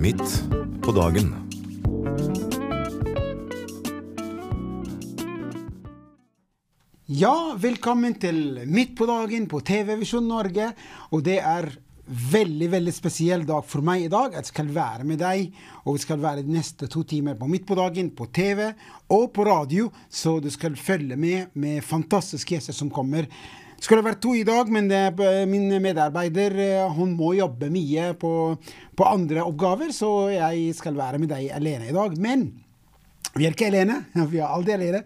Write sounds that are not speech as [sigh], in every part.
Midt på dagen. Velkommen til Midt på dagen på TV Visjon Norge. Og det er veldig veldig spesiell dag for meg i dag. Jeg skal være med deg, og vi skal være de neste to timer på Midt på dagen på TV og på radio. Så du skal følge med med fantastiske gjester som kommer. Det skulle vært to i dag, men det, min medarbeider eh, hun må jobbe mye på, på andre oppgaver, så jeg skal være med deg alene i dag. Men vi er ikke alene, [laughs] vi er aldri alene,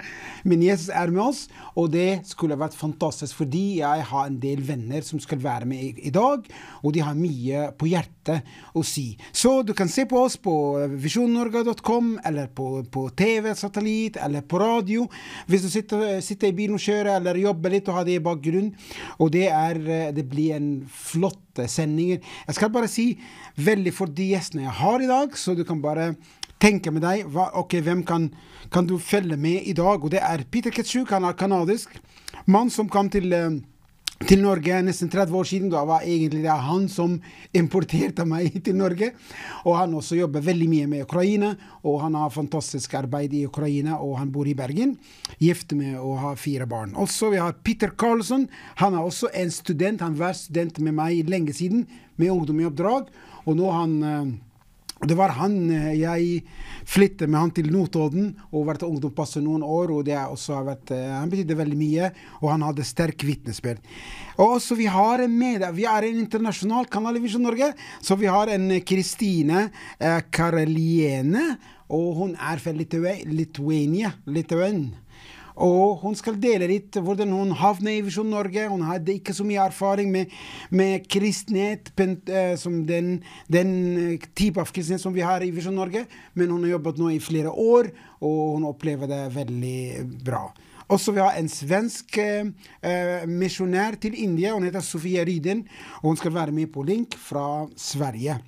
men Jesus er med oss. Og det skulle vært fantastisk, fordi jeg har en del venner som skal være med i, dag. Og de har mye på hjertet å si. Så du kan se på oss på visjonnorge.com, eller på, på TV, satellitt, eller på radio. Hvis du sitter, sitter i bilen og kjører, eller jobber litt og har det i bakgrunnen. Og det, er, det blir en flott sending. Jeg skal bare si veldig for de gjestene jeg har i dag, så du kan bare tenke med deg hva, ok, hvem kan, kan, du følge med i dag. Og det er Peter Ketchuk, han er kanadisk. Mann som kom til, eh, til Norge nesten 30 år siden. Da var egentlig det han som importerte meg [laughs] til Norge. Og han også jobber veldig mye med Ukraina, og han har fantastisk arbeid i Ukraina, og han bor i Bergen. Gift med og har fire barn. Også vi har Peter Carlson. Han er også en student. Han var student med meg lenge siden, med ungdom i oppdrag. Og nå han eh, det var han jeg flyttet med han til Notodden og vært ungdomspasser noen år. og det også har vært, Han betydde veldig mye, og han hadde sterk vitnesbyrd. Og også vi har en med, vi er en internasjonal kanal i Visjon Norge, så vi har en Kristine eh, Karaliene, og hun er fra Lithuania. Lithuania. Og hun skal dele litt hvordan hun havnet i Visjon Norge. Hun hadde ikke så mye erfaring med, med kristenhet, eh, som den, den eh, type av kristenhet som vi har i Visjon Norge, men hun har jobbet nå i flere år, og hun opplever det veldig bra. Også vi har en svensk eh, eh misjonær til India. Hun heter Sofie Ryden, og hun skal være med på link fra Sverige.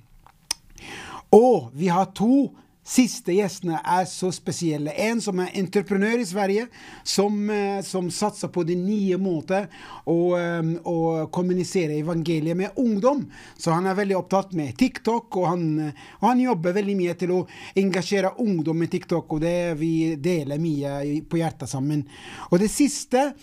Og vi har to siste gjestene er så spesielle. En som er entreprenør i Sverige, som, eh, som satser på den nye måten å, eh, å, kommunisere evangeliet med ungdom. Så han er veldig opptatt med TikTok, og han, og han, jobber veldig mye til å engasjere ungdom med TikTok, og det vi deler mye på hjertet sammen. Og det siste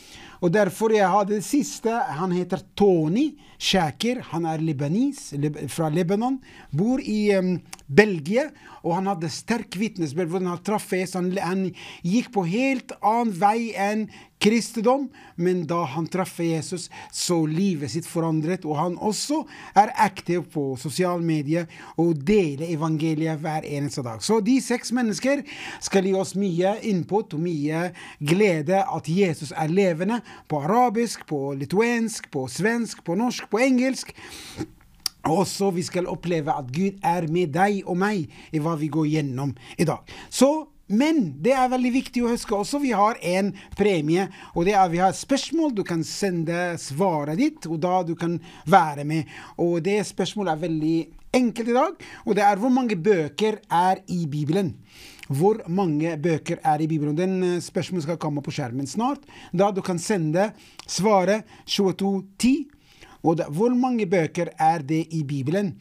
og derfor jeg har det siste. Han heter Tony Shaker. Han er libanis, fra Libanon. Bor i um, Belgia. Og han hadde sterk vitnesbyrd hvordan han traff Jesus. Han, han gikk på helt annen vei enn kristendom, men da han traff Jesus, så livet sitt forandret. Og han også er aktiv på sosiale medier og deler evangeliet hver eneste dag. Så de seks mennesker skal gi oss mye input og mye glede at Jesus er levende på arabisk, på lituensk, på svensk, på norsk, på engelsk. Også vi skal oppleve at Gud er med deg og meg i hva vi går gjennom i dag. Så men det er veldig viktig å huske også vi har en premie. Og det er vi har spørsmål. Du kan sende svaret ditt, og da du kan være med. Og det spørsmålet er veldig enkelt i dag. Og det er hvor mange bøker er i Bibelen? Hvor mange bøker er i Bibelen? Den eh, spørsmålet skal komme på skjermen snart. Da du kan sende svaret 2210 og da, hvor mange bøker er det i Bibelen?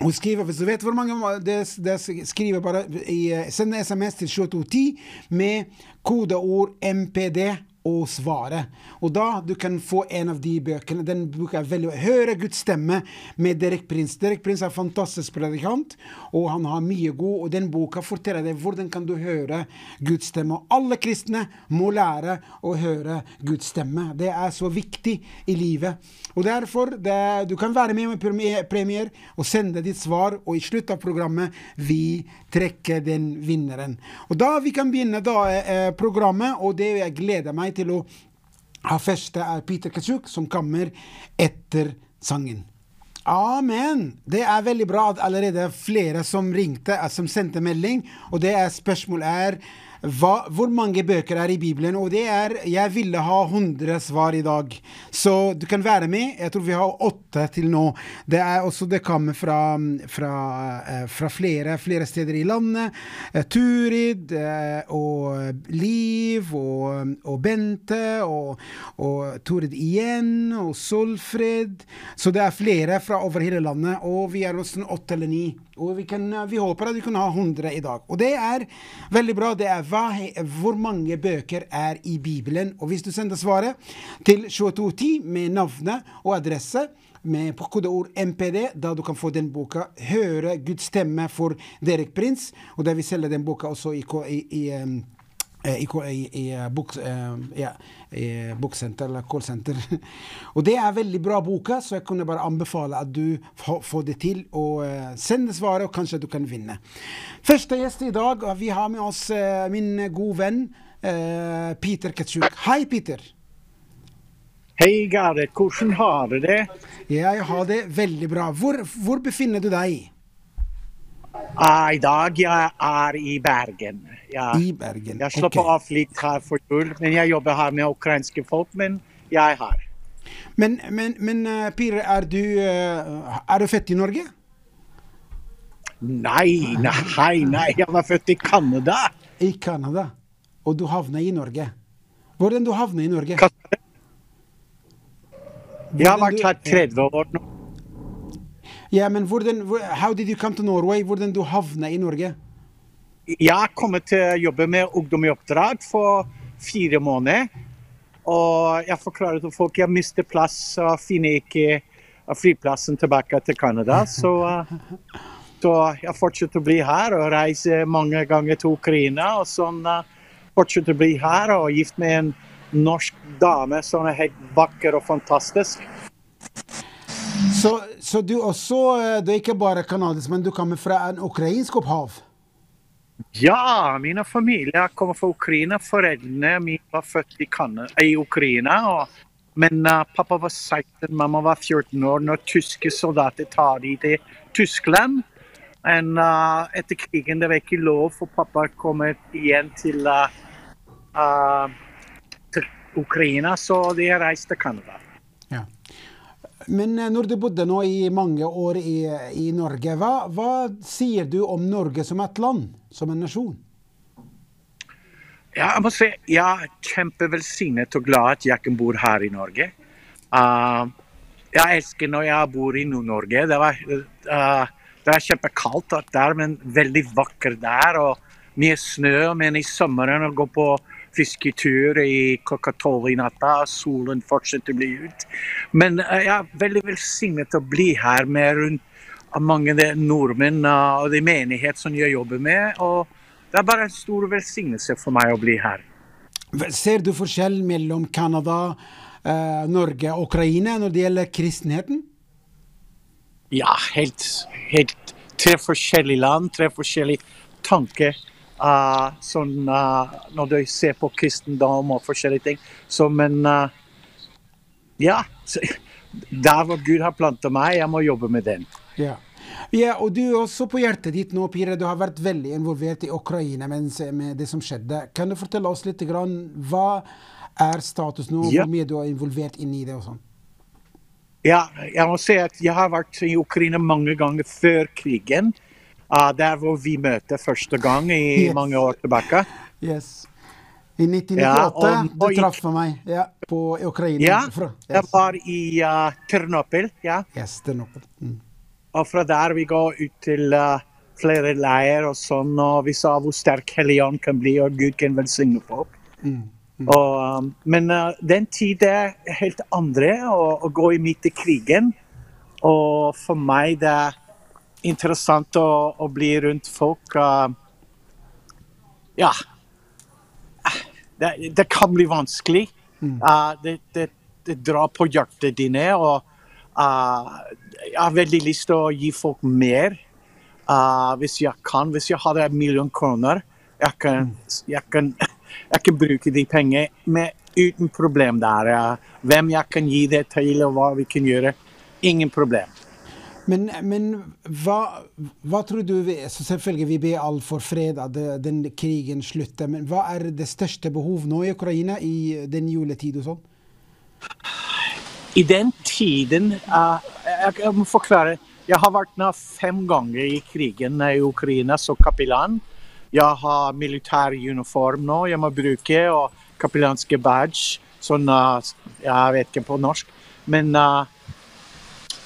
Og skriver, Hvis du vet hvor mange det, det skriver bare i, Send SMS til 2210 med kodeord MPD og svare. Og da du kan få en av de bøkene. Den boka er veldig Høre Guds stemme med Derek Prins. Derek Prins er fantastisk predikant, og han har mye god. Og den boka forteller deg hvordan kan du høre Guds stemme. Og alle kristne må lære å høre Guds stemme. Det er så viktig i livet. Og derfor, det, du kan være med med premier og sende ditt svar, og i slutt av programmet vi trekker den vinneren. Og da vi kan begynne da eh, programmet, og det jeg gleder meg til å ha første er Peter Kachuk, som kommer etter sangen. Amen. Det er veldig bra at allerede flere som ringte, som sendte melding. Og det er spørsmålet er hva, hvor mange bøker er i Bibelen. Og det er Jeg ville ha 100 svar i dag. Så du kan være med. Jeg tror vi har åtte til nå. Det er også det kommer fra, fra, eh, fra flere, flere, steder i landet. Eh, Turid eh, og Liv og, og Bente og, og Turid igjen og Solfrid. Så det er flere fra over hele landet, og vi er også åtte eller ni. Og vi, kan, vi, håper at vi kan ha 100 i dag. Og det er veldig bra. Det er hva, hvor mange bøker er i Bibelen. Og hvis du sender svaret til 2210 med navnet og adresse med kodeord MPD, da du kan få den boka 'Høre Guds stemme' for Derek Prince. Og der vi selger den boka også i, i, i i, i, i, eh, bok, eh, ja, i boksenter eller callsenter. [laughs] og det er veldig bra boka, så jeg kunne bare anbefale at du får det til. Og sende svaret, og kanskje du kan vinne. Første gjest i dag, vi har med oss min gode venn Peter Katsjuk. Hei, Peter. Hei, Gareth. Hvordan har du det? Jeg har det veldig bra. Hvor, hvor befinner du deg? Uh, I dag jeg er i Bergen. Jeg, I Bergen, Jeg slipper okay. av litt her for jul, men jeg jobber her med ukrainske folk. Men jeg er her. Men, men, men Pire, er du, uh, er du født i Norge? Nei, nei, nei. Jeg var født i Canada. I Canada. Og du havna i Norge. Hvordan du havna i Norge? Jeg har vært her 30 år nå. Ja, men hvordan, How did you come to Norway? Hvordan du havna i Norge? Jeg har kommet til å jobbe med Ungdom i oppdrag for fire måneder. Og jeg forklarer til folk jeg mister plass og finner ikke flyplassen tilbake til Canada. Så, så jeg fortsetter å bli her og reise mange ganger til Ukraina. Og sånn fortsetter å bli her og gift med en norsk dame som er helt vakker og fantastisk. Så, så, du også eh, Du er ikke bare canadisk, men du kommer fra en ukrainsk opphav? Ja, min familie kommer fra Ukraina. Foreldrene mine var født i, i Ukraina. Og, men uh, pappa var 16, mamma var 14 år når tyske soldater tar de til Tyskland. Men uh, etter krigen det var ikke lov for pappa å komme igjen til, uh, til Ukraina, så de reiste til Canada. Ja. Men eh, når du bodde nå i mange år i, i Norge, hva, hva, sier du om Norge som et land, som en nasjon? Ja, jeg må si jeg er kjempevelsignet og glad at jeg kan bo her i Norge. Uh, jeg elsker når jeg bor i Nord-Norge. Det, uh, det, er kjempekaldt der, men veldig vakkert der. og Mye snø. Men i sommeren å gå på fisketur i klokka tolv i natta. Solen fortsetter å bli ut. Men uh, jeg er veldig velsignet å bli her med rundt mange nordmenn uh, og de menighet som jeg jobber med. og Det er bare en stor velsignelse for meg å bli her. Ser du forskjell mellom Canada, uh, Norge og Ukraina når det gjelder kristenheten? Ja, helt, helt tre forskjellige land, tre forskjellige tanker Uh, sånn, uh, når du ser på kristendom og forskjellige ting. Så, men uh, ja. Så, der hvor Gud har planta meg, jeg må jobbe med den. Ja. ja. og du er også på hjertet ditt nå, Pire. Du har vært veldig involvert i Ukraina med det som skjedde. Kan du fortelle oss litt grann, hva er status nå, ja. hvor mye du er involvert inn i det og sånn? Ja, jeg må si at jeg har vært i Ukraina mange ganger før krigen. Uh, der hvor vi møtte første gang i yes. mange år tilbake. Yes. I 1998. Ja, du traff meg ja, på Ukraina. Ja, yes. jeg var i uh, Ternopil. Ja. Yes, Ternopil. Mm. Og fra der vi går ut til uh, flere leirer og sånn, og vi sa hvor sterk Helligånd kan bli, og Gud kan velsigne folk. Mm. Mm. Og, um, men uh, den tid er helt andre, å, å gå i midt i krigen. Og for meg det er interessant å, å bli rundt folk. Uh, ja. Det, det, kan bli vanskelig. Mm. Uh, det, det, det, drar på hjertet dine. Og uh, jeg har veldig lyst til å gi folk mer. hvis jeg kan. Hvis jeg hadde en million kroner, jeg kan, mm. jeg kan, [laughs] jeg kan bruke de pengene uten problem der. hvem jeg kan gi det til, og hva vi kan gjøre. Ingen problem. Men, men hva, hva, tror du vi, Selvfølgelig vi ber all for fred, at den krigen slutter. Men hva er det største behov nå i Ukraina i den juletid og sånn? I den tiden uh, jeg, jeg, må forklare. Jeg har vært med fem ganger i krigen i Ukraina som kapellan. Jeg har militær uniform nå jeg må bruke, og kapellanske badge. Sånn uh, Jeg vet ikke på norsk. Men uh,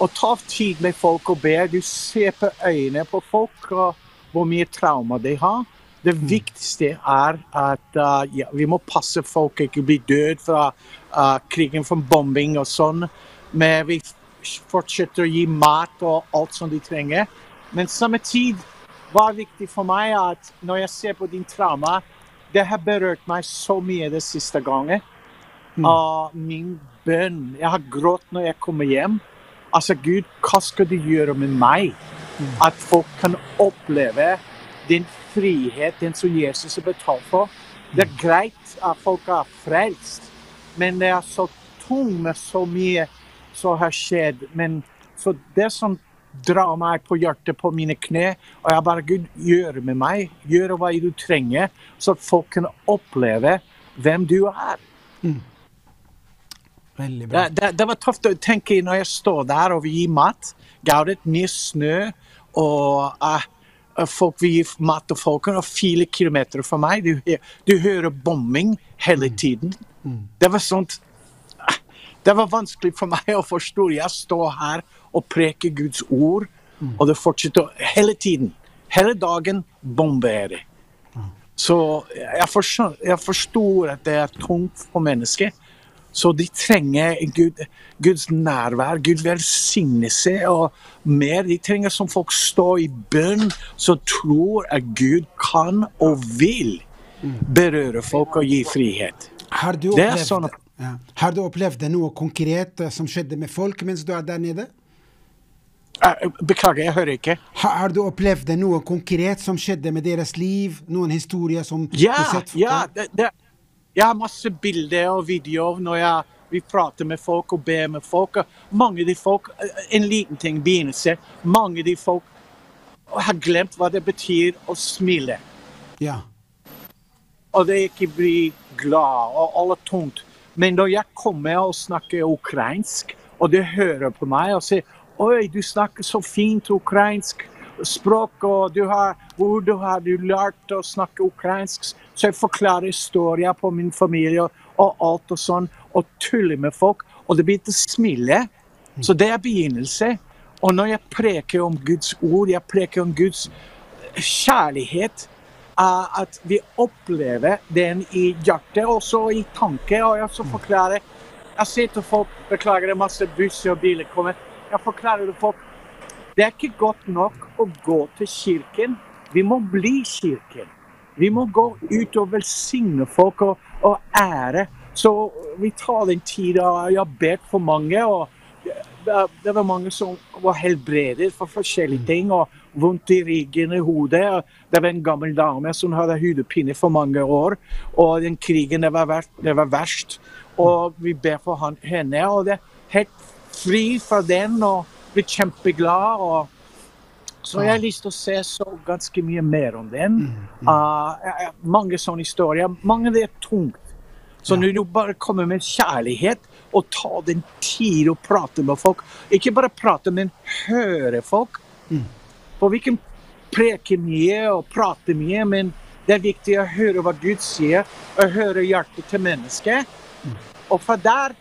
å ta tid med folk og be. Du ser på øynene på folk og hvor mye trauma de har. Det mm. viktigste er at uh, ja, vi må passe folk ikke blir død fra uh, krigen, fra bombing og sånn. Men vi fortsetter å gi mat og alt som de trenger. Men samme tid var viktig for meg at når jeg ser på din trauma Det har berørt meg så mye det siste gangen. Uh, min bønn Jeg har grått når jeg kommer hjem. Altså, Gud, hva skal du gjøre med meg? At folk kan oppleve din frihet, den som Jesus har betalt for. Det er greit at folk er frelst, men det er så tungt med så mye som har skjedd. Men så det som drar meg på hjertet, på mine kne, og jeg bare Gud, gjør med meg. Gjør hva du trenger, så folk kan oppleve hvem du er. Mm. Veldig bra. Det, det, det, var tøft å tenke når jeg står der og vi gir mat. Gaudet mye snø, og uh, folk vil gi mat til folk. Og fire kilometer fra meg, du, du hører bombing hele mm. tiden. Mm. Mm. Det var sånt uh, Det var vanskelig for meg å forstå. Jeg står her og preker Guds ord, mm. og det fortsetter hele tiden. Hele dagen bomber det. Mm. Så jeg forstår, jeg forstår at det er tungt for mennesker. Så de trenger Gud, Guds nærvær, Guds velsignelse og mer. De trenger som folk står i bønn, som tror at Gud kan og vil berøre folk og gi frihet. Har du opplevd, sånn at, ja. Har du opplevd noe konkret som skjedde med folk mens du er der nede? Eh, beklager, jeg hører ikke. Har, har, du opplevd noe konkret som skjedde med deres liv? Noen historier som ja, du sett? Ja, det, det jeg har masse bilder og videoer når jeg, vi prater med folk og ber med folk. Mange av de folk, En liten ting, begynnelse. Mange av de folk har glemt hva det betyr å smile. Ja. Og det ikke blir glad og alt tungt. Men når jeg kommer og snakker ukrainsk, og de hører på meg og sier Oi, du snakker så fint ukrainsk språk, og du har, ord, du har lært å snakke ukrainsk. Så jeg forklarer historier på min familie og, alt og sånn, og tuller med folk. Og det begynte å smile. Så det er begynnelse. Og når jeg preker om Guds ord, jeg preker om Guds kjærlighet, er at vi opplever den i hjertet, også i tanke. Og jeg så forklarer Jeg sier til folk Beklager, det er masse busser og biler kommer. Jeg forklarer til folk det er ikke godt nok å gå til kirken. Vi må bli kirken. Vi må gå ut og velsigne folk og, og ære. Så vi tar den tida. Jeg har bedt for mange. og det var mange som var helbredet for forskjellige ting. og Vondt i ryggen og hodet. Det var en gammel dame som hadde hodepine for mange år. Og den krigen det var, verst, det var verst. Og vi ber for henne. Og det er helt fri fra den. og blir kjempeglad. og så jeg har lyst til å se så ganske mye mer om den. Uh, mange sånne historier. Mange det er tungt. Så når du bare kommer med kjærlighet og tar den tid å prate med folk Ikke bare prate, men høre folk. Mm. For vi kan preke mye og prate mye, men det er viktig å høre hva Gud sier, og høre hjertet til mennesket. Og for der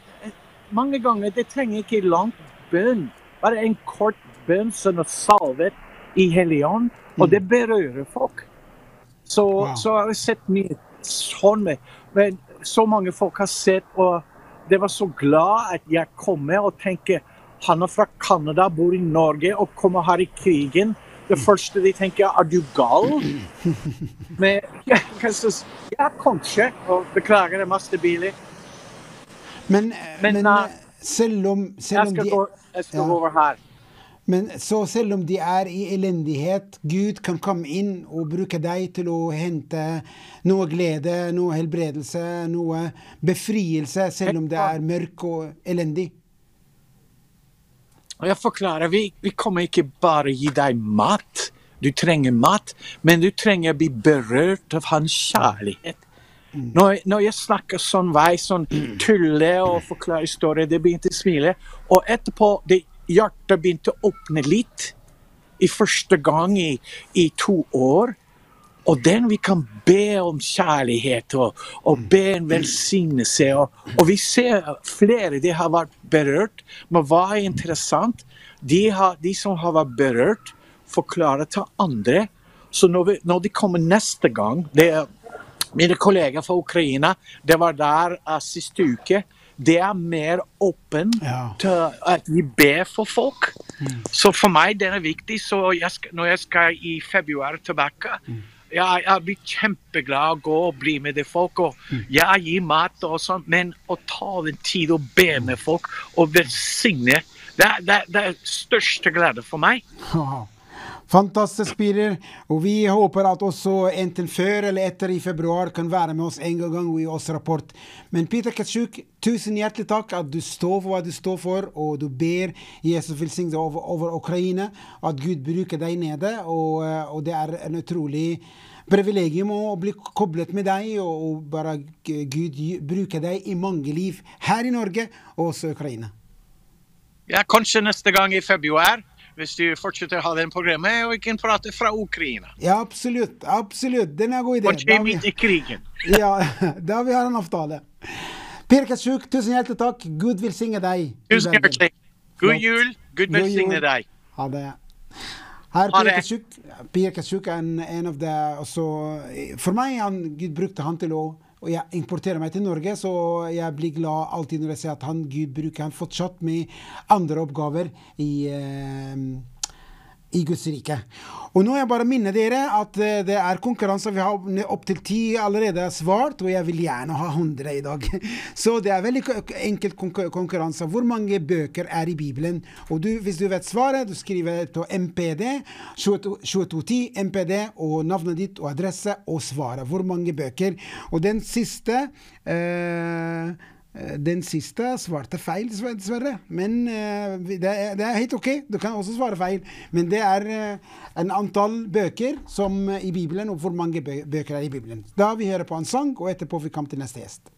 Mange ganger det trenger ikke lang bønn. Bare en kort bønn som er salvet i Helligånd, og det berører folk. Så, wow. så jeg sett mye sånn. Men så mange folk har sett, og det var så glad at jeg kommer og tenker han er fra Canada, bor i Norge og kommer her i krigen. Det mm. første de tenker, er du gal? [laughs] Men jeg ja, kanskje. Og beklager, det masse biler. Men, men, men uh, selv om, selv om de, gå, jeg skal gå over her. Men så selv om de er i elendighet, Gud kan komme inn og bruke deg til å hente noe glede, noe helbredelse, noe befrielse, selv om det er mørk og elendig? Og jeg forklarer, vi, vi kommer ikke bare gi deg mat. Du trenger mat, men du trenger å bli berørt av hans kjærlighet. Når, når jeg snakker sånn vei, sånn tulle og forklarer historier, det begynte å smile. Og etterpå, det hjertet begynte å åpne litt. I første gang i, i to år. Og den vi kan be om kjærlighet og, og be en velsignelse. Og, og vi ser flere de har vært berørt. Men hva er interessant? De, har, de som har vært berørt, forklarer til andre. Så når, vi, når de kommer neste gang det er Mine kolleger fra Ukraina, det var der uh, siste uke. Det er mer åpen Ja. til at vi ber for folk. Så for meg den er viktig. Så jeg skal, når jeg skal i februar tilbake jeg, jeg blir kjempeglad å gå og bli med de folk. og Jeg gir mat og sånt, men å ta den tid og be med folk og velsigne, det, det, det er største glede for meg. Ja. Fantastisk, Peter. Og vi håper at også enten før eller etter i februar kan være med oss en gang i oss rapport. Men Peter Katsjuk, tusen hjertelig takk at du står for hva du står for, og du ber Jesus velsigne over, over Ukraina, at Gud bruker deg nede. Og, eh, og det er en utrolig privilegium å bli koblet med deg, og, bare Gud bruke deg i mange liv her i Norge og også i Ukraina. Ja, Kanskje neste gang i februar, hvis du fortsetter å ha den programmet, og vi kan prate fra Ukraina. Ja, absolutt. Absolutt. Den er en god idé. Og har midt i krigen. [laughs] Ja, da vi har en avtale. Per Katsjuk, tusen hjertelig takk. Gud velsigne deg. Tusen hjertelig. God jul. Gud velsigne deg. Ha det. Her Per det. Katsjuk. Per er en, en av de også, For meg han, Gud brukte han til å og jeg importerer meg til Norge, så jeg blir glad alltid når jeg ser at han, Gud bruker han fortsatt med andre oppgaver i eh, i Guds rike. Og nå er jeg bare minne dere at eh, det er konkurranser. Vi har opptil ti allerede svart, og jeg vil gjerne ha 100 i dag. [laughs] Så det er veldig enkelt konkur- konkurranse. Hvor mange bøker er i Bibelen? Og du, hvis du vet svaret, du skriver på MPD, 2210 MPD, og navnet ditt og adresse og svaret. Hvor mange bøker? Og den siste Eh, Den siste svarte feil, dessverre. Men eh, det er, helt ok. Du kan også svare feil. Men det er eh, en antall bøker som eh, i Bibelen, og hvor mange bøker er i Bibelen. Da vi hører på en sang, og etterpå vi kommer til neste gjest.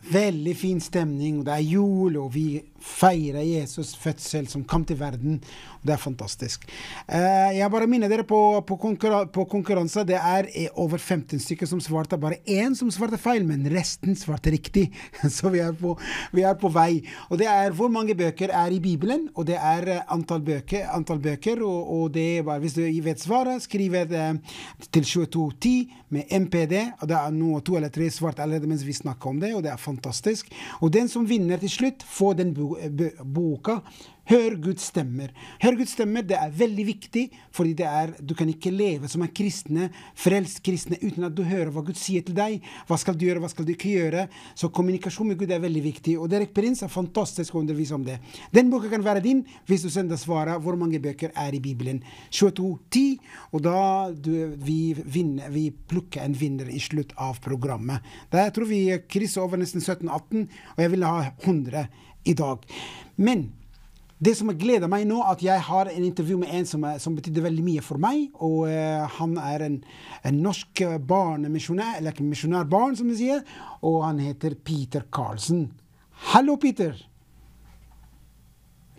Veldig fin stemning, det er jul, og vi feirer Jesus' fødsel som kom til verden. Det er fantastisk. Uh, jeg bare minner dere på, på, konkurran på konkurranse. Det er eh, over 15 stykker som svarte. Bare én som svarte feil, men resten svarte riktig. [laughs] Så vi er, på, vi er på vei. Og det er hvor mange bøker er i Bibelen, og det er eh, antall bøker. Antall bøker og, og det er bare, hvis du vet svaret, skriv det til 2210 med MPD. og Det er noe to eller tre svart allerede mens vi snakker om det, og det er fantastisk. Og den som vinner til slutt, får den bo boka. Hør Guds stemmer. Hør Guds stemmer, det er veldig viktig, fordi det er, du kan ikke leve som en kristne, frelst kristne, uten at du hører hva Gud sier til deg. Hva skal du gjøre, hva skal du ikke gjøre? Så kommunikasjon med Gud er veldig viktig. Og Derek Prins er fantastisk å undervise om det. Den boka kan være din hvis du sender svaret hvor mange bøker er i Bibelen. 2210, og da du, vi, vinner, vi plukker en vinner i slutt av programmet. Der tror vi krysser over nesten 17-18, og jeg ville ha 100 i dag. Men det som gleder meg nå, at jeg har en intervju med en som, er, som betydde veldig mye for meg. Og uh, han er en, en norsk eh, barnemisjonær, eller ikke misjonærbarn, som de sier. Og han heter Peter Karlsen. Hallo, Peter.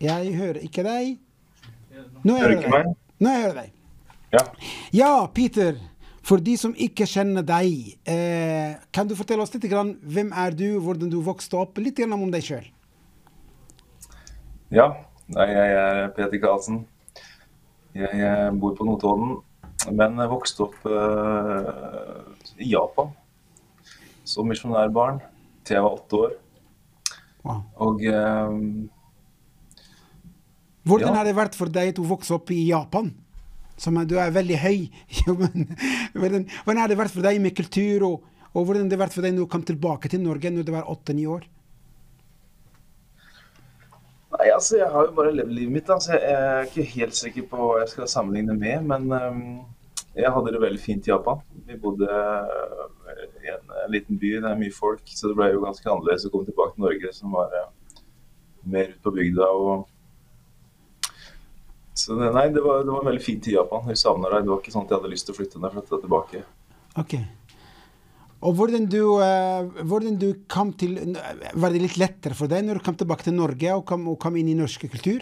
Jeg hører ikke deg. Nå Hører hører jeg deg. Nå hører jeg deg. Ja. Ja, Peter. For de som ikke kjenner deg, eh, kan du fortelle oss litt grann, hvem er du, hvordan du vokste opp? Litt grann om deg sjøl. ja. Nei, jeg er Peter Karlsen. Jeg, eh, bor på Notodden, men vokste opp uh, i Japan som misjonærbarn til jeg var åtte år. Wow. Og eh, Hvordan Ja. har det vært for deg å vokse opp i Japan? Som du er veldig høy. [laughs] Men, hvordan, hvordan har det vært for deg med kultur, og, og hvordan har det vært for deg når du kom tilbake til Norge når du var åtte-ni år? Nei, altså, jeg har jo bare levd livet mitt, da, så jeg er ikke helt sikker på hva jeg skal sammenligne med. Men um, jeg hadde det veldig fint i Japan. Vi bodde eh, i en, en liten by, det er mye folk, så det ble jo ganske annerledes å komme tilbake til Norge, som var uh, mer ute på bygda. og Så det, nei, det var, det var veldig fint i Japan. Jeg savner deg. Det var ikke sånn at jeg hadde lyst til å flytte ned jeg flyttet tilbake. Ok. Og hvordan du, eh, hvordan du kom til Var det litt lettere for deg når du kom tilbake til Norge og kom, og kom inn i norsk kultur?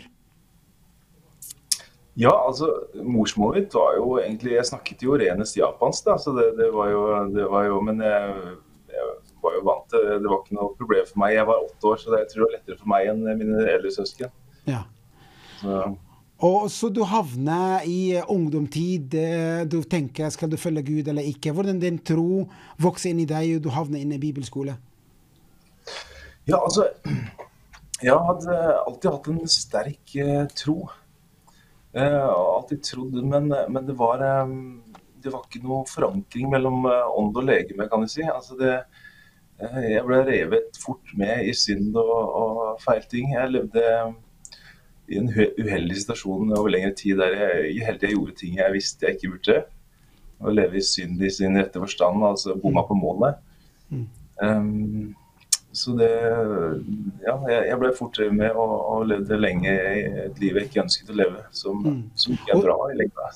Ja, altså morsmålet mitt var jo egentlig Jeg snakket jo renest japansk, da, så det, det, var, jo, det var jo Men jeg, jeg, var jo vant til Det var ikke noe problem for meg. Jeg var åtte år, så det, jeg tror det var lettere for meg enn mine eldre søsken. Ja. Så, Og så du havner i ungdomstid. eh, Du tenker skal du følge Gud eller ikke. Hvordan din tro vokser inn i deg, og du havner inn i bibelskole. ja, altså [clears throat] Jeg hadde alltid hatt en sterk eh, tro. Jeg alltid trodd, men, men det var eh, det var ikke noe forankring mellom eh, ånd og legeme, kan du si. Altså det, eh, jeg ble revet fort med i synd og, og feil ting. Jeg levde i en uheldig situasjon over lengre tid der jeg hele tiden gjorde ting jeg visste jeg ikke burde. Å leve i synd i sin rette forstand, altså bomma på målet. Um, så det Ja, jeg, ble fort med og, og levde lenge i et liv jeg ikke ønsket å leve, som, som ikke er bra i lengda.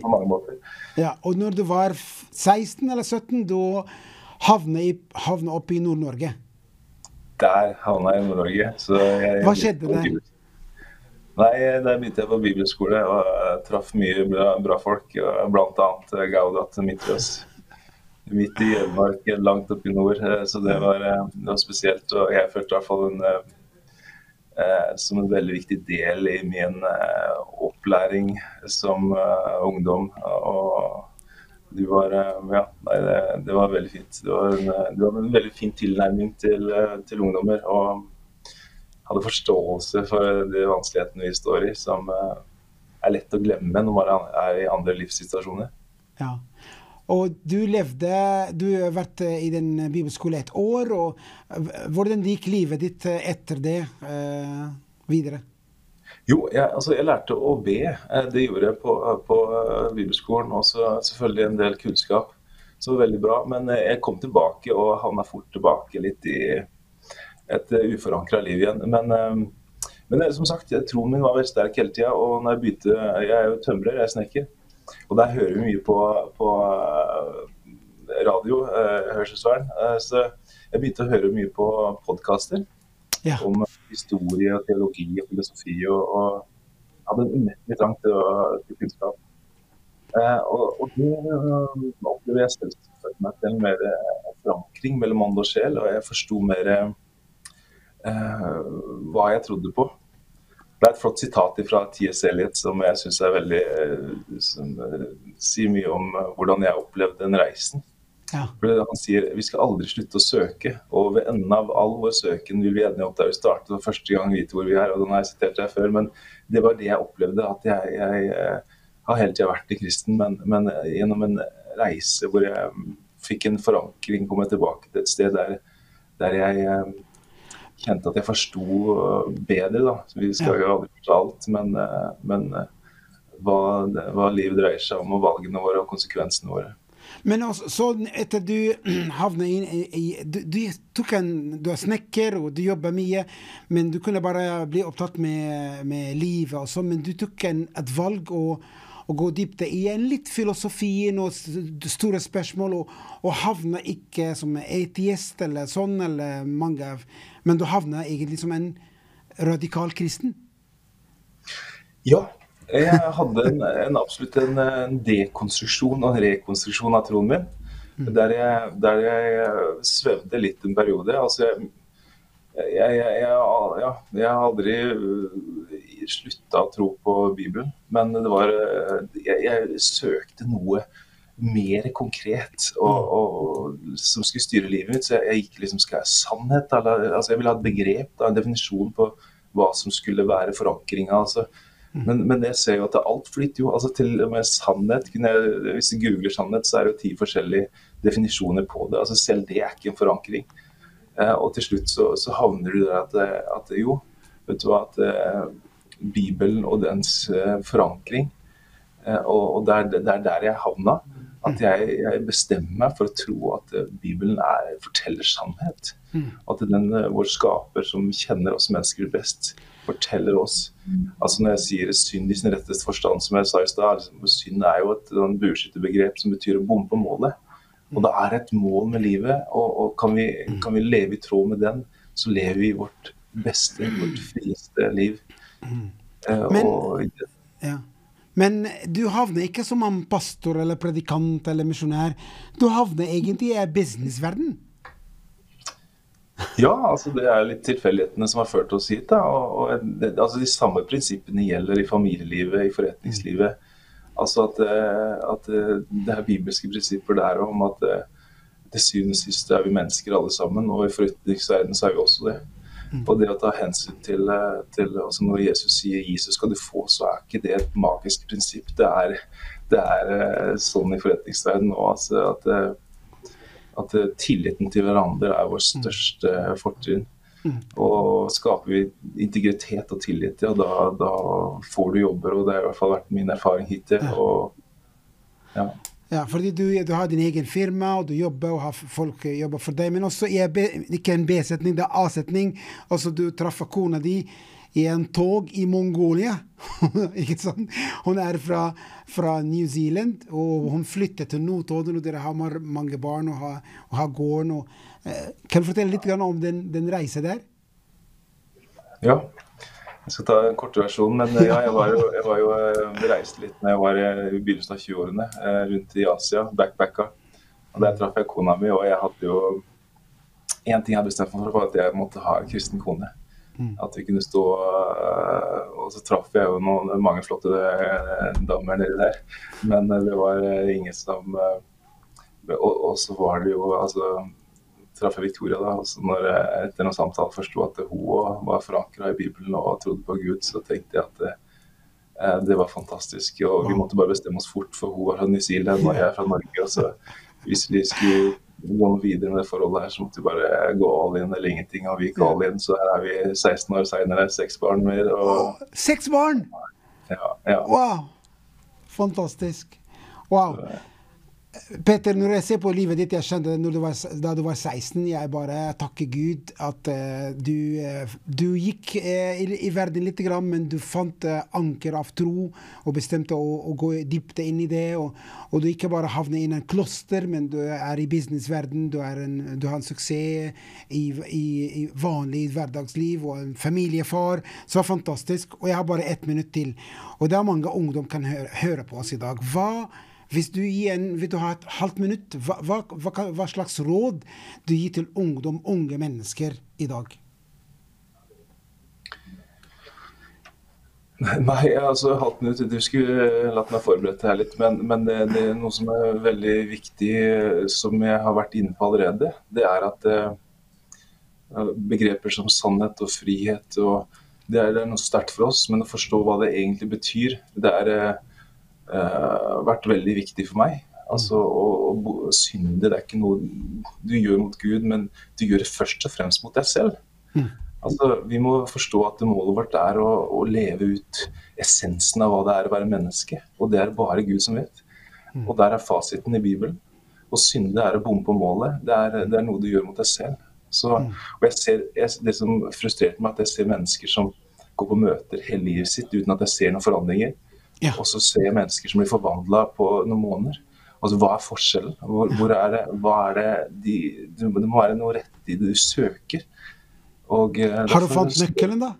På [laughs] mange måter. Ja, og når du var 16 eller 17, da havna jeg havna opp i Nord-Norge. Der havna jeg i Nord-Norge. så jeg- Hva skjedde der? Nei, Der begynte jeg på bibelskole og jeg traff mye bra, bra folk. bl.a. Eh, Gaudat Mitrios. Midt i Hedmark, langt oppe i nord. eh, Så det var, eh, det var spesielt. Og jeg følte i hvert fall en, eh, eh, som en veldig viktig del i min eh, opplæring som eh, ungdom. Og du var eh, Ja, nei, det, det var veldig fint. Det var en, eh, det en veldig fin tilnærming til, eh, til ungdommer. og hadde forståelse for de vanskelighetene vi står i, som eh, er lett å glemme når man er i andre livssituasjoner. Ja. Og du levde Du har vært eh, i den bibelskolen et år. og eh, Hvordan gikk livet ditt etter det eh, videre? Jo, jeg, altså, jeg lærte å be. Det gjorde jeg på, på bibelskolen. Og selvfølgelig en del kunnskap. Så veldig bra. Men jeg kom tilbake og havna fort tilbake litt i et uforankra liv igjen. Men, eh, men eh, som sagt, troen min var veldig sterk hele tida. Og når jeg begynte Jeg er jo tømrer, jeg er snekker. Og der hører vi mye på, på eh, radio, eh, hørselsvern. Eh, Så jeg begynte å høre mye på podkaster Ja. om historie, og teologi og filosofi. Og, og hadde en umettelig trang til, til kunnskap. Eh, og, og det eh, opplever jeg selvfølgelig meg til en mer eh, forankring mellom ånd og sjel, og jeg forsto mer eh, hva jeg trodde på. Det er et flott sitat fra T.S. Eliot som jeg syns er veldig eh, som, eh, sier mye om eh, hvordan jeg opplevde den reisen. Ja. For Han sier vi skal aldri slutte å søke, og ved enden av all vår søken vil vi ende opp der vi startet og første gang vite hvor vi er. og Den har jeg sitert her før, men det var det jeg opplevde. At jeg, jeg jeg har hele tida vært i kristen, men, men gjennom en reise hvor jeg mm, fikk en forankring, kom jeg tilbake til et sted der, der jeg eh, kjente at jeg forsto eh, bedre. da. Vi skal jo aldri forstå alt, men, eh, men eh, hva, hva livet dreier seg om, og valgene våre og konsekvensene våre. Men også, så etter du [clears throat] havna inn i, du, du, tok en, du er snekker og du jobber mye, men du kunne bare bli opptatt med, med livet og sånn. Men du tok en, et valg å, å gå dypt i en litt filosofien og store spørsmål, og, og havna ikke som ateist eller sånn, eller mange av Men du havna egentlig som en radikal kristen. Ja, jeg hadde en, en absolutt en, en dekonstruksjon og en rekonstruksjon av troen min. Der jeg, der jeg svevde litt en periode. Altså, jeg, jeg, jeg, jeg, har aldri slutta å tro på Bibelen, men det var Jeg, jeg søkte noe mer konkret og, og, som skulle styre livet mitt. Så jeg, jeg gikk liksom Skal jeg sannhet? Eller, altså jeg ville ha et begrep, da, en definisjon på hva som skulle være forankringa. Altså. Men, men jeg ser jo at alt flytter jo. altså Til og med sannhet jeg, Hvis du googler sannhet, så er det jo ti forskjellige definisjoner på det. altså Selv det er ikke en forankring. Eh, og til slutt så, så havner du der at, at jo, vet du hva, at eh, Bibelen og dens eh, forankring, eh, og, og det er det er der jeg havna. At jeg, jeg bestemmer meg for å tro at eh, Bibelen er, forteller sannhet. At den eh, vår skaper som kjenner oss mennesker best, forteller oss. Altså Når jeg sier synd i sin retteste forstand, som jeg sa i stad, liksom, synd er jo et bueskytterbegrep som betyr å bomme på målet. Og det er et mål med livet, og, og kan, vi, kan, vi, leve i tråd med den, så lever vi vårt beste, vårt frieste liv. Eh, Men, og, ja. Men du havner ikke som pastor eller predikant eller misjonær. Du havner egentlig i businessverden. Ja, altså det er litt tilfeldighetene som har ført oss hit. da, og, og det, altså De samme prinsippene gjelder i familielivet, i forretningslivet. Altså at, eh, at eh, det er bibelske prinsipper der om at det til syvende og sist er vi mennesker alle sammen, og i forretningsverdenen så er vi også det. Og det å ta hensyn til, til altså Når Jesus sier 'Jesus skal du få', så er ikke det et magisk prinsipp. Det er, det er sånn i forretningsverdenen òg. Altså at at eh, tilliten til hverandre er vår mm. største fortrinn. Mm. Og skaper vi integritet og tillit, ja, da, da, får du jobber. Og det har i hvert fall vært min erfaring hittil. Og, ja. Ja, fordi du, du, har din egen firma, og du jobber, og har folk jobber for deg. Men også er ikke en B-setning, det er A-setning. Altså, du traff kona di i en tog i Mongolia. [laughs] ikke sant? Hun er fra, fra, New Zealand, og hun flyttet til Notodden, og dere har mange barn og har, og har gården. Og, eh, kan du fortelle litt om den, den reisen der? Ja. Jeg skal ta en kort versjon, men eh, ja, jeg var jo, jeg var jo eh, reiste litt når jeg var i begynnelsen av 20-årene, rundt i Asia, backpacka. Og Der traff jeg kona mi, og jeg hadde jo Én ting jeg hadde bestemt meg for, var at jeg måtte ha en kristen kone. Mm. At vi kunne stå eh, Og så traff jeg jo noen, mange flotte eh, damer nedi der. Men eh, det var ingen som og så var det jo altså traff jeg Victoria da, også når jeg etter noen samtaler forsto at hun var forankra i Bibelen og trodde på Gud, så tenkte jeg at det, det var fantastisk. Og vi måtte bare bestemme oss fort, for hun var fra New Zealand og jeg er fra Norge. og så hvis vi skulle gå videre med det forholdet her, så måtte vi bare gå all in eller ingenting. Og vi gikk all in, så her er vi 16 år seinere, seks barn mer. Og... Seks barn! Ja, ja. Wow! Fantastisk. Wow. Peter, når jeg ser på livet ditt, jeg skjønte du var, da du var 16 Jeg bare takker Gud at uh, du, uh, du, gikk uh, i, i, verden litt, men du fant anker av tro og bestemte å, å gå dypt inn i det. Og, og, du ikke bare havner i en kloster, men du er i businessverden. Du, du har en suksess i, i, i, vanlig hverdagsliv og en familiefar. Så fantastisk. Og jeg har bare ett minutt til. Og det er mange ungdom kan høre, høre på oss i dag. Hva hvis du, en, vil du ha et halvt minutt, hva, hva, hva, slags råd du gir til ungdom, unge mennesker i dag? Nei, altså halvt minutt Du skulle latt meg forberede her litt. Men, men det, det, er noe som er veldig viktig, som jeg har vært inne på allerede. Det er at eh, begreper som sannhet og frihet og det er, det er noe sterkt for oss, men å forstå hva det egentlig betyr, det er uh, vært veldig viktig for meg. Altså, å, å, Synde det er ikke noe du gjør mot Gud, men du gjør det først og fremst mot deg selv. Mm. Altså, Vi må forstå at målet vårt er å, å, leve ut essensen av hva det er å være menneske. Og det er bare Gud som vet. Mm. Og der er fasiten i Bibelen. Å synde er å bomme på målet. Det er, det er, noe du gjør mot deg selv. Så, mm. og jeg ser, jeg, Det som frustrerte meg, at jeg ser mennesker som går på møter hele livet sitt uten at jeg ser noen forandringer. Ja. Og så se mennesker som blir forvandla på noen måneder. Altså, Hva er forskjellen? Hvor, hvor er det, hva er det de, Det må være noe rett i det du søker. Og, uh, Har du fått nøkkelen, da?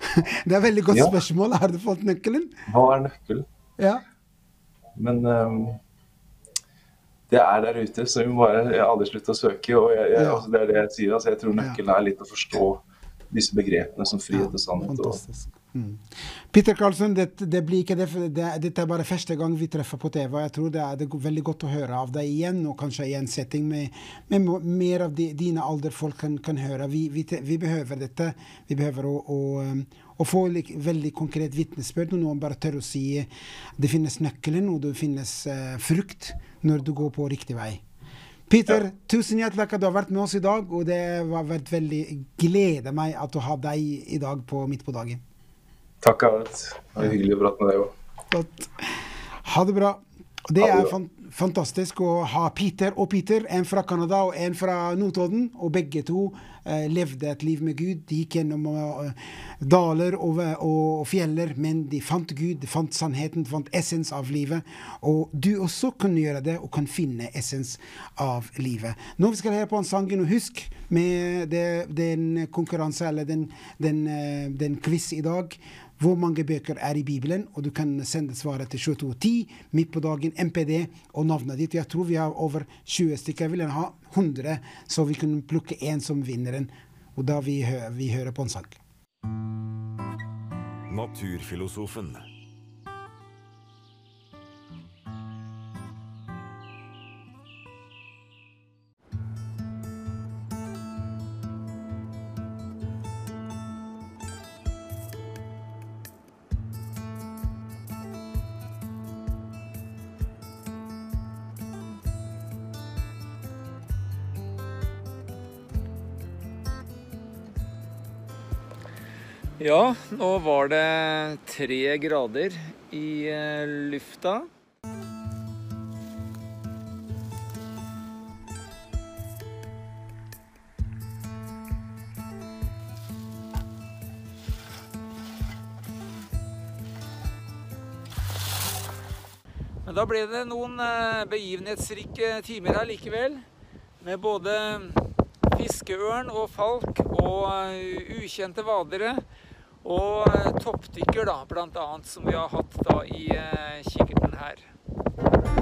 [laughs] det er et veldig godt ja. spørsmål. Har du fått nøkkelen? Hva er nøkkelen? Ja. Men um, det er der ute, så vi må bare jeg har aldri slutte å søke. og jeg, jeg, ja. altså, Det er det jeg sier. altså Jeg tror nøkkelen er litt å forstå disse begrepene som frihet og sannhet. Fantastisk. Mm. Peter Karlsson, det, det, blir ikke det, det, dette er bare første gang vi treffer på TV. og Jeg tror det er, det er veldig godt å høre av deg igjen, og kanskje i en setting med, med mer av de, dine alderfolk kan, kan høre. Vi, vi, vi, behøver dette. Vi behøver å, å, um, å få like, veldig konkret vitnesbyrd. Noen bare tør å si det finnes nøkkelen, og det finnes uh, frukt når du går på riktig vei. Peter, ja. tusen hjertelig takk at du har vært med oss i dag. Og det har vært veldig gleder meg at du har deg i dag på Midt på dagen. Takk, Arnt. Det var hyggelig å prate med deg òg. Ha det bra. Det er, fantastisk å ha Peter og Peter, en fra Canada og en fra Notodden. Og begge to eh, levde et liv med Gud. De gikk gjennom eh, daler og, og, fjeller, men de fant Gud, de fant sannheten, de fant essens av livet. Og du også kan gjøre det, og kan finne essens av livet. Nå skal vi høre på en sang, og husk med det, den konkurranse, eller den, den, eh, den quiz i dag hvor mange bøker er i Bibelen, og du kan sende svaret til 2210 midt på dagen, MPD og navnet ditt. Jeg tror vi har over 20 stykker. Jeg vil ha 100, så vi kunne plukke én som vinneren. Og da vi, vi hører på en sang. Naturfilosofen. Ja, nå var det tre grader i eh, lufta. Men da ble det noen eh, begivenhetsrike timer her likevel. Med både fiskeørn og falk og eh, ukjente vadere. Og eh, toppdykker, da, annet, som vi har hatt da i eh, kikkerten her.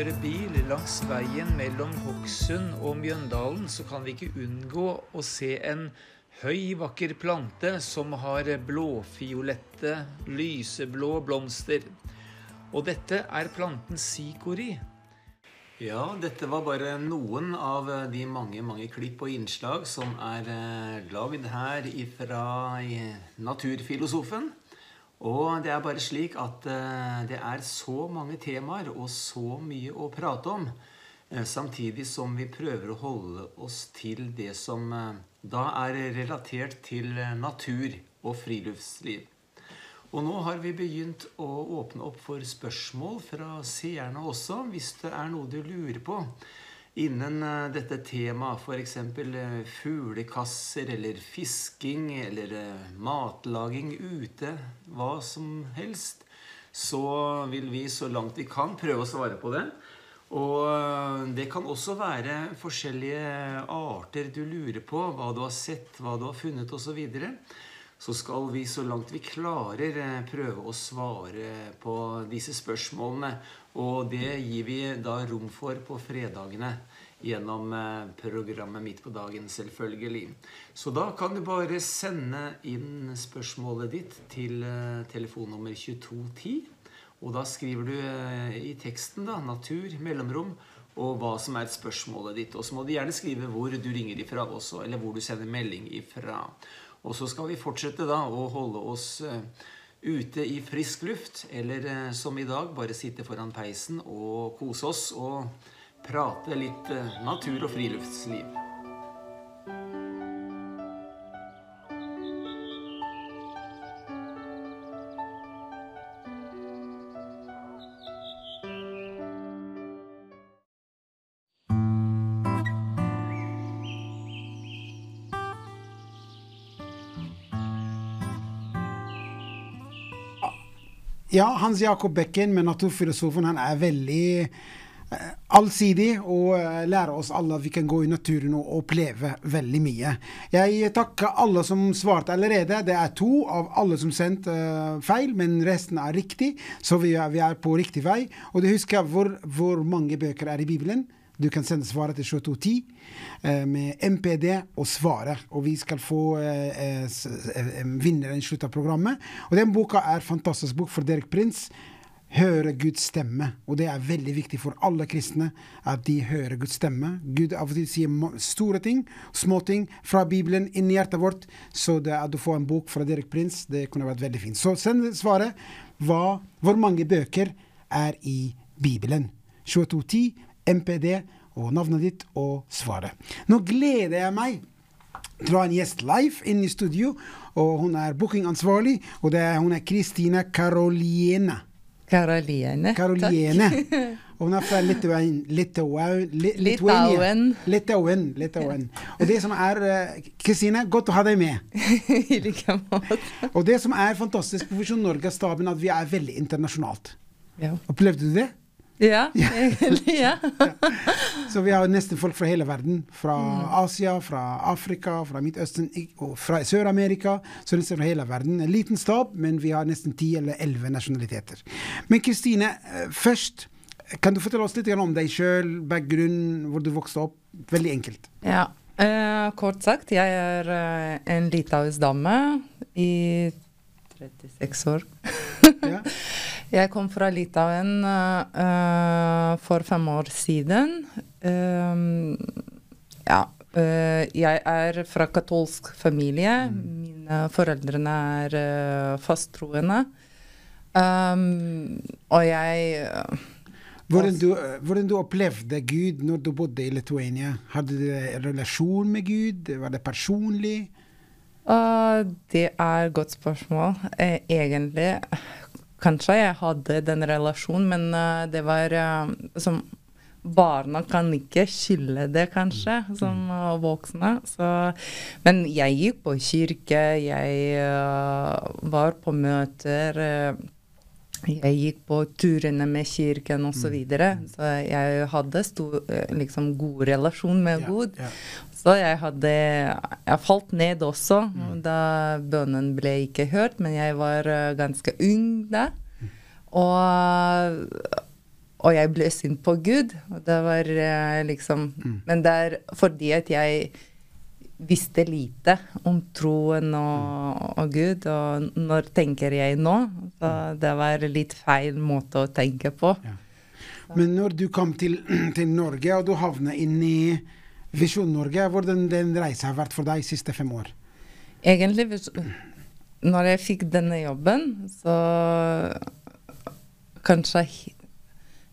Vi kjører bil langs veien mellom Hokksund og Mjøndalen, så kan vi ikke unngå å se en høy, vakker plante som har blåfiolette, lyseblå blomster. Og dette er planten sikori. Ja, dette var bare noen av de mange, mange klipp og innslag som er lagd her ifra Naturfilosofen. Og det er bare slik at eh, det er så mange temaer og så mye å prate om. Eh, samtidig som vi prøver å holde oss til det som eh, da er relatert til natur og friluftsliv. Og nå har vi begynt å åpne opp for spørsmål fra seerne også, hvis det er noe du lurer på innen eh, dette temaet, f.eks. Eh, fuglekasser eller fisking eller eh, matlaging ute, hva som helst, så vil vi så langt vi kan prøve å svare på det. Og det kan også være forskjellige arter du lurer på, hva du har sett, hva du har funnet osv. Så, skal vi så langt vi klarer prøve å svare på disse spørsmålene. Og det gir vi da rom for på fredagene gjennom eh, programmet Midt på dagen, selvfølgelig. Så da kan du bare sende inn spørsmålet ditt til eh, telefonnummer 2210. Og da skriver du eh, i teksten da, 'natur', mellomrom, og hva som er spørsmålet ditt. Og så må du gjerne skrive hvor du ringer ifra også, eller hvor du sender melding ifra. Og så skal vi fortsette da å holde oss ute i frisk luft, eller eh, som i dag, bare sitte foran peisen og kose oss og prate litt eh, natur og friluftsliv. Ja, Hans Jakob Bekken med naturfilosofen, han er veldig eh, allsidig og eh, lærer oss alle at vi kan gå i naturen og oppleve veldig mye. Jeg takker alle som svarte allerede. Det er to av alle som sendte uh, feil, men resten er riktig, så vi er på riktig vei. Og du husker hvor, hvor mange bøker er i Bibelen? Du kan sende svaret til 2210 eh, med MPD og svaret. Og vi skal få eh, eh, vinneren i slutten av programmet. Og den boka er fantastisk bok for Derek Prince. høre Guds stemme. Og det er veldig viktig for alle kristne at de hører Guds stemme. Gud av og til sier store ting, små ting fra Bibelen inn i hjertet vårt. Så det at du får en bok fra Derek Prince, det kunne vært veldig fint. Så send svaret. Hva, hvor mange bøker er i Bibelen? 2210, MPD og navnet ditt og svaret. Nå gleder jeg meg til å ha en gjest live inn i studio. Og hun er bookingansvarlig, og det er, hun er Kristina Karoliene. Karoline. Karoliene. Og hun er fra Litauen. Litauen. Li- Litauen. Litauen. Litauen. Og det som er eh, Kristine, godt å ha deg med. [laughs] I like måte. Og det som er fantastisk på Visjon Norge-staben, at vi er veldig internasjonalt. Ja. Opplevde du det? [laughs] ja, egentlig. Ja. [laughs] Så vi har nesten folk fra hele verden. Fra Asia, fra Afrika, fra Midtøsten og fra Sør-Amerika. Så nesten fra hele verden. En liten stab, men vi har nesten ti eller elleve nasjonaliteter. Men Kristine, eh, først kan du fortelle oss litt om deg sjøl, bakgrunn, hvor du vokste opp? Veldig enkelt. ja. Eh, kort sagt, jeg er eh, en litauisk dame i 36 år. Ja. [laughs] Jeg kom fra Litauen eh, for fem år siden. Um, ja. Uh, jeg er fra katolsk familie. Mine foreldrene er uh, fasttroende. Um, og jeg Hvordan du, hvordan du opplevde Gud når du bodde i Lithuania? Hadde du en relasjon med Gud? Var det personlig? Uh, det er et godt spørsmål. Eh, egentlig Kanskje jeg hadde den relasjonen, men uh, det var uh, som Barna kan ikke skille det, kanskje, som uh, voksne. Så, men jeg gikk på kirke, jeg uh, var på møter. jeg gikk på turene med kirken osv. Så, videre. så jeg hadde stor, liksom god relasjon med Gud. Så jeg hadde Jeg falt ned også da bønnen ble ikke hørt, men jeg var eh, ganske ung da. Og, og jeg ble sint på Gud. Og det var liksom liksom Men det er fordi at jeg visste lite om troen og, og Gud, og når tenker jeg nå? Så det var litt feil måte å tenke på. Ja. Men når du kom til, [clears throat] til Norge, og du havnet inn i Visjon Norge, hvordan den reisa har vært for deg de siste fem år? Egentlig, når jeg fikk denne jobben, så kanskje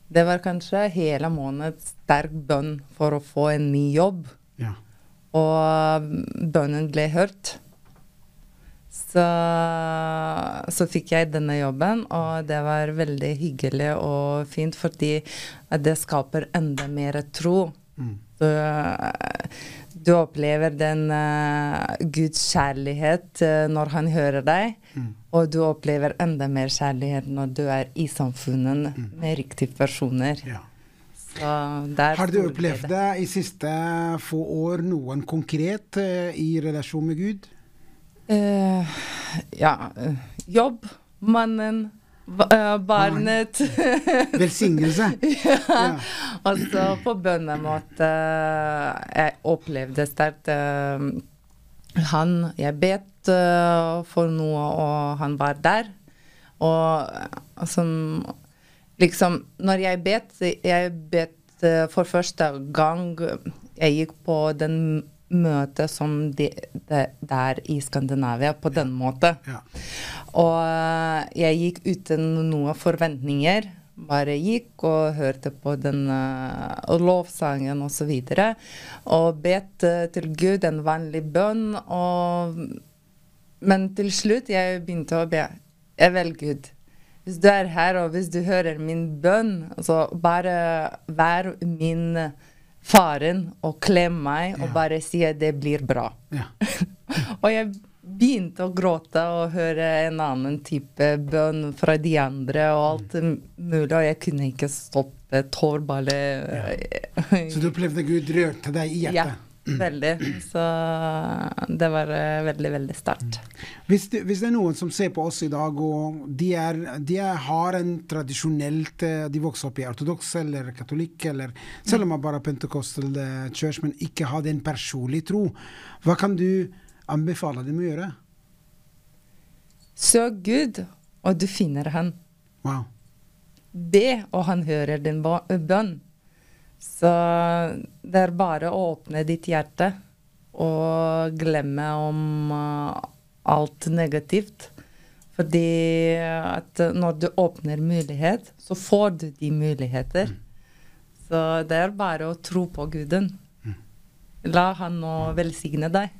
Det var kanskje hele måned sterk bønn for å få en ny jobb, Ja. og bønnen ble hørt. Så, så fikk jeg denne jobben, og det var veldig hyggelig og fint, fordi det skaper enda mer tro. Så, du opplever den uh, Guds kjærlighet uh, når han hører deg, og du opplever enda mer kjærlighet når du er i samfunnet med riktige personer. Ja. Har du opplevd det i siste få år noen konkret uh, i relasjon med Gud? Eh, ja eh, Jobb, mannen, eh, barnet. Velsignelse? [laughs] ja. Altså på bønnemåte Jeg opplevde sterkt eh, Han Jeg bet eh, for noe, og han var der. Og eh, som Liksom, når jeg bet Jeg bet eh, for første gang Jeg gikk på den møtet som de, de, der i Skandinavia, på den måten. Ja. Og eh, jeg gikk uten noen forventninger. Bare gikk og hørte på den uh, lovsangen osv. Og, så videre, og bedt uh, til Gud en vanlig bønn. Og, men til slutt jeg begynte å be. Jeg velger Gud. Hvis du er her, og hvis du hører min bønn, så bare vær min faren og klemme meg og Ja. bare si at det blir bra. Ja. [laughs] Og jeg begynte å gråte og høre en annen type bønn fra de andre og alt mulig, og jeg kunne ikke stoppe tår bare Så du opplevde Gud rørte deg i hjertet? Ja? Veldig. Så det var eh, veldig, veldig sterkt. Hvis hvis det er noen som ser på oss i dag, og de, er, de har en tradisjonelt eh, De vokser opp i ortodoks eller katolikk, eller selv om man bare er pentecostal eh, church, men ikke har den personlige tro, hva kan du anbefale dem å gjøre? Søk Gud, og du finner han. Wow. be, og han hører din bønn. Så det er bare å åpne ditt hjerte og glemme om uh, alt negativt. Fordi at når du åpner mulighet, så får du de muligheter. Så det er bare å tro på Guden. La han nå velsigne deg.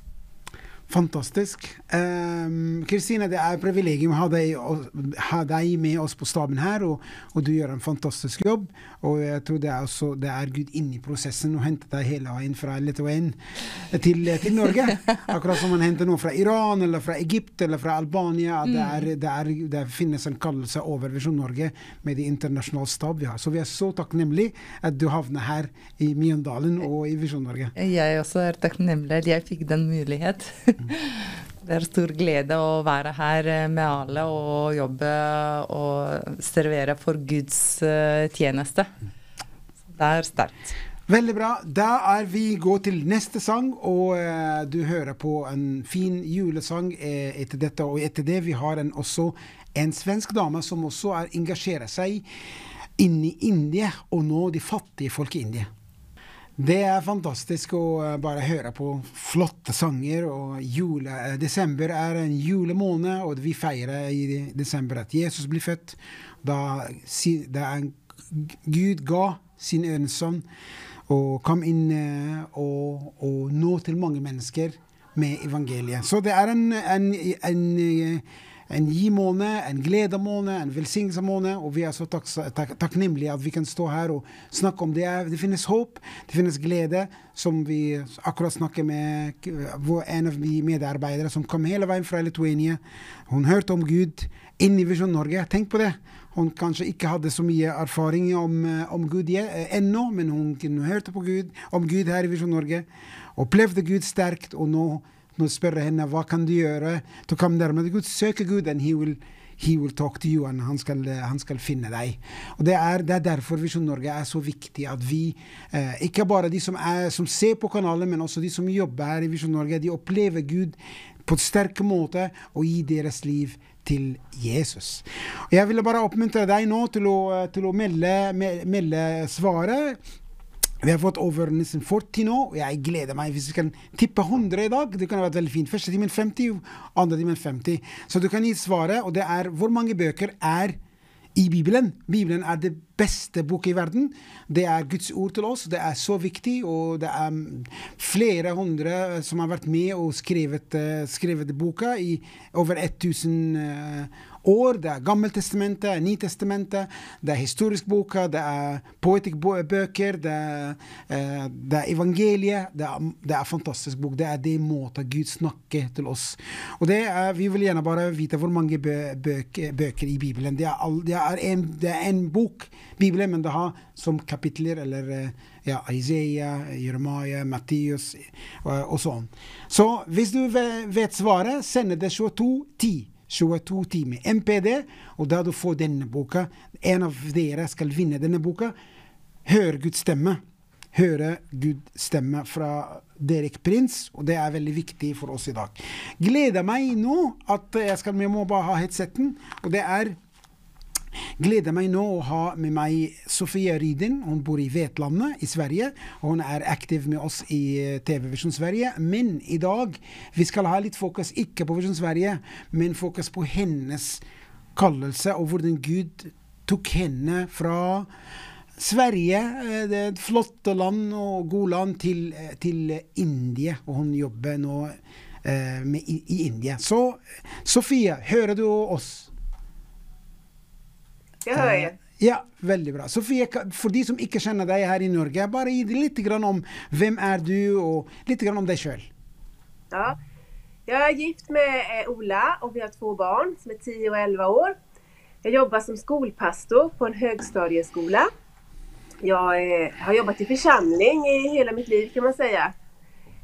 Fantastisk. Kristine, Kristine, det er et privilegium å ha deg med oss på staben her, og, og du gjør en fantastisk jobb. Og jeg tror det er, også, det er Gud inne i prosessen og henter deg hele veien fra Litauen til, til Norge. [laughs] Akkurat som man henter noe fra Iran, eller fra Egypt eller fra Albania. Det, er, det, er, det finnes en kallelse over Visjon Norge med de internasjonale stab vi har. Så vi er så takknemlige at du havner her i Mjøndalen og i Visjon Norge. Jeg også er takknemlig at jeg fikk den mulighet. [laughs] Det er stor glede å være her eh, med alle og jobbe og servere for Guds eh, tjeneste. Det er sterkt. Veldig bra. Da er vi går til neste sang, og eh, du hører på en fin julesang eh, etter dette. Og etter det vi har en, også en svensk dame som også er, engasjerer seg inni i India og nå de fattige folk i India. Det er fantastisk å eh, bare høre på flotte sanger. og jule, eh, Desember er en julemåned, og vi feirer i desember at Jesus blir født. Da, en Gud ga sin sønn og kom inn eh, og, og nå til mange mennesker med evangeliet. Så det er en, en, en, en gi-måned, en glede-måned, en velsignelse-måned. og vi er så takk, takk, takknemlige at vi kan stå her og snakke om det. Det finnes håp, det finnes glede, som vi akkurat snakker med en av de medarbeidere som kom hele veien fra Lithuania. Hun hørte om Gud inn i Visjon Norge. Tenk på det. Hun kanskje ikke hadde så mye erfaring om, eh, om Gud eh, ennå, men hun, hun hørte på Gud, om Gud her i Visjon Norge. Opplevde Gud sterkt, og nå, nå spør jeg henne hva kan du gjøre å komme nærmere Gud. Søke Gud, and he will, he will talk to you, and han skal, han skal finne deg. Og Det er, det er derfor Visjon Norge er så viktig at vi, eh, ikke bare de som, er, som ser på kanalen, men også de som jobber her i Visjon Norge, de opplever Gud på en sterk måte og i deres liv til Jesus. Og Jeg ville bare oppmuntre deg nå til å, til å melde, melde svaret. Vi har fått over nesten 40 nå, og jeg gleder meg hvis vi kan tippe 100 i dag. Det ha vært veldig fint. Første timen 50, andre timen 50. Så du kan gi svaret, og det er hvor mange bøker er i Bibelen. Bibelen er det beste boken i verden. Det er Guds ord til oss. Det er så viktig, og det er mm, flere hundre som har vært med og skrevet, eh, skrevet boka i over 1000 eh, år. Det er Gammeltestamentet, Nitestamentet, det er historiskboka, det er poetikkbøker, bøker, det eh, det er evangeliet. Det er, det er fantastisk bok. Det er det måten Gud snakker til oss. Og det er, Vi vil gjerne bare vite hvor mange bø, bøk, bøker i Bibelen. Det er, all, det, er en, det er en bok, Bibelen, men det har som kapitler eller eh, ja, Isaiah, Jeremiah, Matteus og, og sånn. Så hvis du vet svaret, send det 2210. 22 timer MPD, og da du får denne boka En av dere skal vinne denne boka. Hør Guds stemme. Høre Guds stemme fra Derek Prins, og det er veldig viktig for oss i dag. Gleder meg nå at jeg skal Vi må bare ha headseten, og det er Gleder meg nå å ha med meg Sofie Rydin. Hun bor i Vetlandet i Sverige. og Hun er aktiv med oss i eh, TV Visjon Sverige. Men i dag vi skal ha litt fokus ikke på Visjon Sverige, men fokus på hennes kallelse og hvordan Gud tok henne fra Sverige, eh, det er et flotte land og god land, til, eh, til India. Og hun jobber nå med, i, i India. Så Sofie, hører du oss? Det hører jag. Ja, veldig bra. Sofie, for de som ikke kjenner deg her i Norge, bare gi litt grann om hvem er du, og litt grann om deg sjøl. Ja. Jeg er gift med eh, Ola og vi har to barn som er 10 og 11 år. Jeg jobber som skolpastor på en høgstadieskole. Jag eh, har jobbet i forsamling i hele mitt liv kan man säga.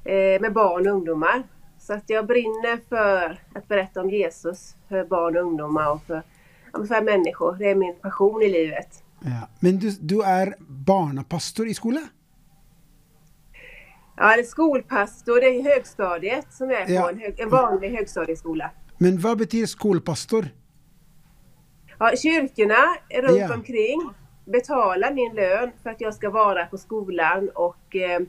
Eh, med barn og ungdommer. Så jeg jag brinner for å berätta om Jesus for barn og ungdommer. og men för människor. Det är min passion i livet. Ja. Men du, du er barnepastor i skole? Ja, eller skolpastor, det är högstadiet som är på Ja. en, hög, en vanlig högstadieskola. Men hva betyr skolepastor? Ja, kyrkorna runt Ja. omkring betalar min lön för att jag ska vara på skolan och eh,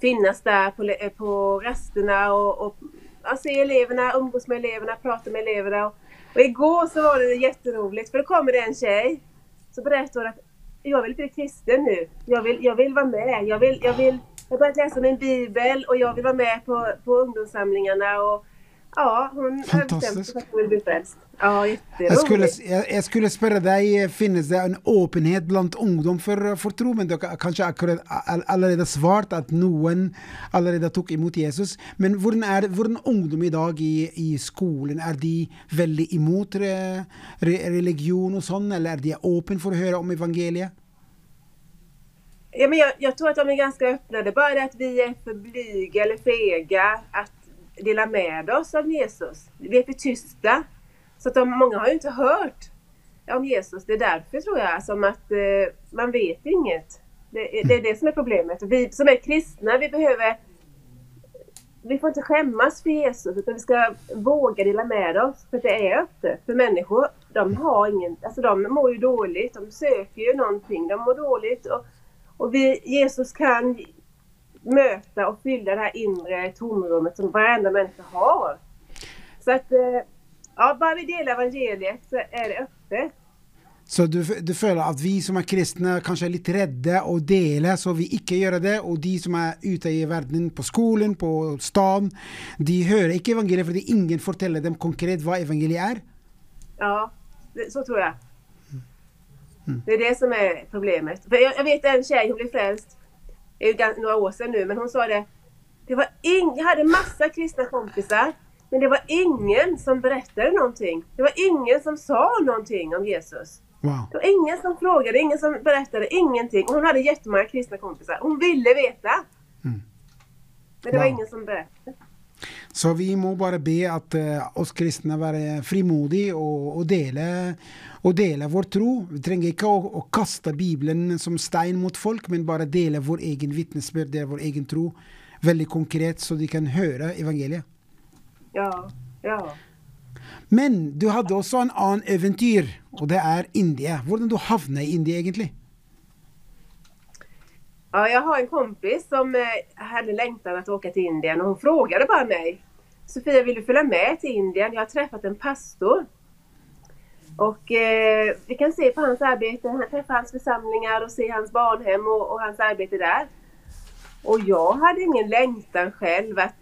finnas där på, eh, på rasterna och, och ja, se eleverna, umgås med eleverna, prata med eleverna. Och, och igår så var det jätteroligt för då kommer det en tjej så berättar hon att jag vill bli kristen nu. Jag vill, jag vill med. Jag vill, jag vill jag har börjat läsa min bibel och jag vill vara med på, på ungdomssamlingarna. Och, ja, hon Fantastisk. hon bli frälst. Ja, jag skulle, jag, skulle spørre deg, finnes det en åpenhet blant ungdom for, for tro? Men du har kanskje akkurat all- allerede svart at noen allerede tok imot Jesus. Men hvordan er hvordan ungdom i dag i, i skolen? Er de veldig imot re, re, religion og sånn, eller er de åpne for å høre om evangeliet? Ja, men jag, jag tror att de är ganska öppna. Det är bara det att vi är för blyga eller fega att dela med oss av Jesus. Vi är för tysta. Så att de, många har ju inte hört om Jesus. Det är därför tror jag som att eh, man vet inget. Det, det är det som är problemet. Vi som är kristna, vi behöver vi får inte skämmas för Jesus utan vi ska våga dela med oss för det är öppet. För människor, de har ingen, alltså de mår ju dåligt, de söker ju någonting, de mår dåligt och, och vi, Jesus kan möta och fylla det här inre tomrummet som varenda människa har. Så att, eh, ja, bara vi delar evangeliet så är det öppet. Så du, du føler at vi som er kristne kanskje er litt redde å dele, så vi ikke gjør det. Og de som er ute i verden, på skolen, på staden, de hører ikke evangeliet fordi ingen forteller dem konkret hva evangeliet er. Ja, det, så tror jeg. Det er det som er problemet. For jeg, jeg vet en tjej, som ble frälst det är ju några år sedan nu, men hon sa det. det var ing, jag hade massa kristna kompisar, men det var ingen som berättade någonting. Det var ingen som sa någonting om Jesus. Wow. Det var ingen som frågade, ingen som berättade, ingenting. Hon hade jättemånga kristna kompisar. Hon ville veta. Men det var ingen som berättade. Så vi må bare be at eh, oss kristne være frimodige og, og, dele, og dele vår tro. Vi trenger ikke å, å kaste Bibelen som stein mot folk, men bare dele vår egen vitnesbyrd, dele vår egen tro, veldig konkret, så de kan høre evangeliet. Ja, ja. Men du hadde også en annen eventyr, og det er India. Hvordan du havna i India, egentlig? Ja, jag har en kompis som eh, hade längtan att åka till Indien och hon frågade bara mig. Sofia, vill du följa med till Indien? Jag har träffat en pastor. Och eh, vi kan se på hans arbete, träffa hans församlingar och se hans barnhem och, och hans arbete där. Och jag hade ingen längtan själv att,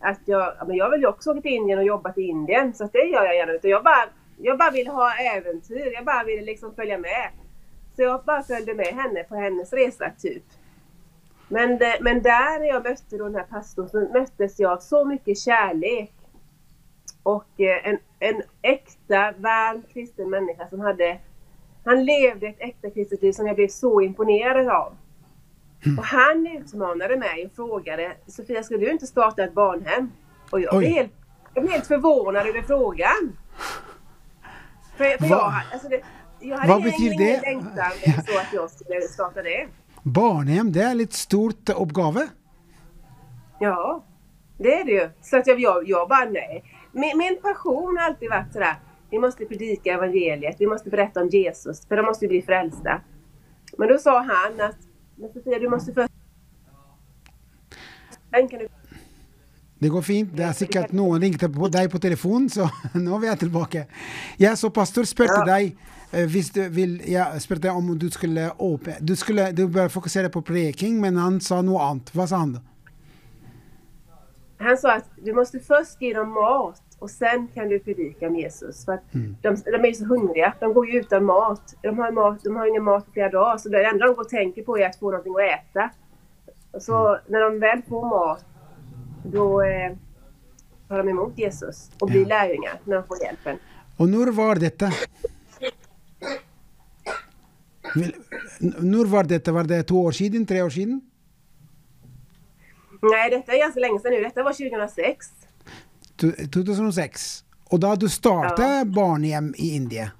att jag, ja, men jag vill ju också åka till Indien och jobba till Indien. Så det gör jag gärna. Utan jag bara, jag bara ville ha äventyr. Jag bara ville liksom följa med. Så jag bara följde med henne på hennes resa typ. Men, men där när jag mötte då den här pastorn så möttes jag av så mycket kärlek. Och eh, en, en äkta, varm kristen människa som hade... Han levde ett äkta kristet liv som jag blev så imponerad av. Och han utmanade mig och frågade Sofia, ska du inte starta ett barnhem? Och jag blev helt, jag blev helt förvånad över frågan. För, för jag, alltså det, jag hade Vad ingen, betyder ingen det? längtan så att jag skulle starta det. Barnehjem, det er litt stort oppgave. Ja, det er det ju. Så att jag, jag, jag bara nej. Min, min passion har alltid varit sådär. Vi måste predika evangeliet. Vi måste berätta om Jesus. För de måste bli frälsta. Men då sa han att men Sofia, du måste först... Du... Det går fint. Det er sikkert noen ringte på deg på telefonen, så [laughs] nå er jeg tilbake. Jeg så pastor spurte Ja. deg hvis du vil Jeg spurte om du skulle åpne Du skulle du bør fokusere på preking, men han sa noe annet. Hva sa han da? Han sa at du må først gi dem mat og sen kan du predika om Jesus. For mm. de, de er jo så hungrige. De går jo uten mat. De har, mat, de har ingen mat på flere dager, Så det enda de går og tenker på er å få noe å äta. Så når de vel får mat, da eh, tar de imot Jesus og blir Ja. lærlinger når de får hjelpen. Og når var dette? Når var dette? Var det to år siden? Tre år siden? Nei, dette er ganske lenge siden. Dette var 2006. 2006. Og da du startet barnehjem i India?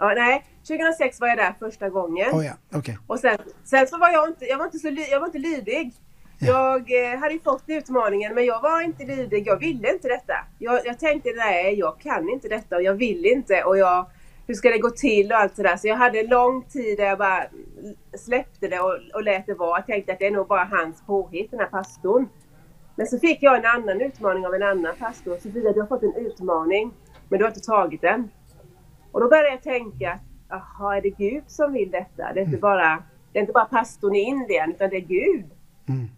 Ja, nei. 2006 var jag där första gången. Oh ja, okay. Och sen, sen så var jag inte, jag var inte, så, jag var inte lydig. Jag eh, hade ju fått utmaningen men jag var inte lydig. Jag ville inte detta. Jag, jag tänkte nej, jag kan inte detta och jag vill inte. Och jag, hur ska det gå till och allt sådär. Så jag hade en lång tid där jag bara släppte det och, och lät det vara. Jag tänkte att det är nog bara hans påhitt, den här pastorn. Men så fick jag en annan utmaning av en annan pastor. Sofia, du har fått en utmaning, men du har inte tagit den. Och då började jag tänka, jaha, är det Gud som vill detta? Det är inte bara, det är inte bara pastorn i Indien, utan det är Gud. Mm.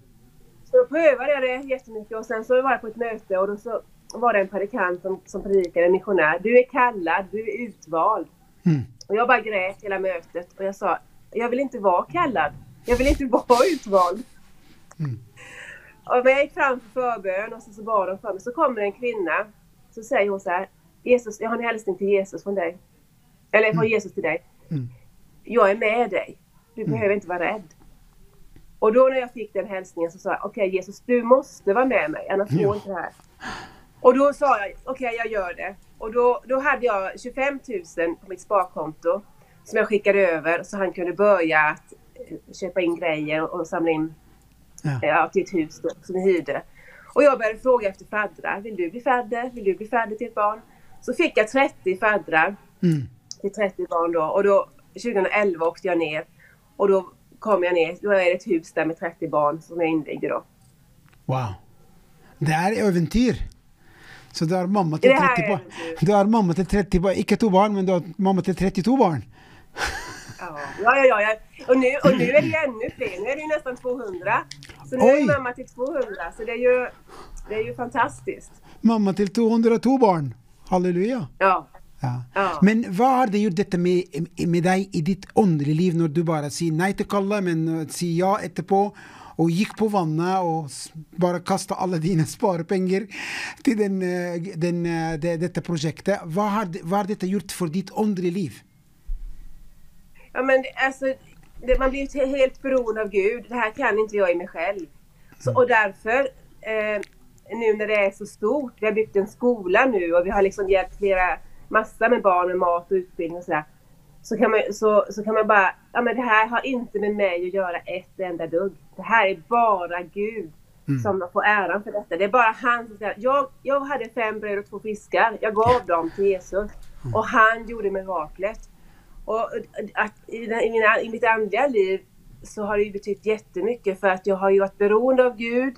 Så då prövade jag det jättemycket och sen så var jag på ett möte och då så var det en predikant som, som predikade, en missionär. Du är kallad, du är utvald. Mm. Och jag bara grät hela mötet och jag sa, jag vill inte vara kallad. Jag vill inte [laughs] vara utvald. Mm. Och men jag gick fram för förbön och så, så bad de för mig. Så kommer en kvinna. Så säger hon så här. Jesus, jag har en hälsning till Jesus från dig. Eller från Jesus till dig. Mm. Jag är med dig. Du behöver inte vara rädd. Och då när jag fick den hälsningen så sa jag, okej Jesus, du måste vara med mig, annars går Ja. inte det här. Och då sa jag, okej jag gör det. Och då, då hade jag 25 000 på mitt sparkonto som jag skickade över så han kunde börja att eh, köpa in grejer och, och samla in Ja. ja, till ett hus då, som vi hyrde. Och jag började fråga efter faddrar. Vill du bli fadder? Vill du bli fadder till ett barn? Så fick jag 30 faddrar Mm. till 30 barn då. Och då 2011 åkte jag ner. Och då kom jag ner. Då är det ett hus där med 30 barn som jag invigde då. Wow. Det er eventyr. Så du har mamma til er 30 barn. Du har mamma til 30 barn. Ikke to barn, men du har mamma til 32 barn. Ja, ja, ja. ja. nå er och det jo ännu flere. Nå er det jo nesten 200. Så nå er jeg mamma til 200. Så det er jo, det er jo fantastisk. Mamma til 202 barn. Halleluja. Ja. Ja. Ja. Men hva har det gjort dette med, med deg i ditt åndelige liv, når du bare sier nei til kallet, men uh, sier ja etterpå, og gikk på vannet og bare kasta alle dine sparepenger til den, uh, den, uh, det, dette prosjektet? Hva har, hva har dette gjort for ditt åndelige liv? Ja, men altså, det, man blir helt beroende av Gud. Det her kan ikke jeg i meg selv. Så, og derfor eh, nu när det är så stort, vi har byggt en skola nu och vi har liksom hjälpt flera, massa med barn med mat och utbildning och sådär. Så kan, man, så, så kan man bara, ja men det här har inte med mig att göra ett enda dugg. Det här är bara Gud som får äran för detta. Det är bara han som ska, jag, jag hade fem bröd och två fiskar. Jag gav dem till Jesus. Och han gjorde miraklet. Och att i, mina, I mitt andliga liv så har det ju betytt jättemycket för att jag har ju varit beroende av Gud.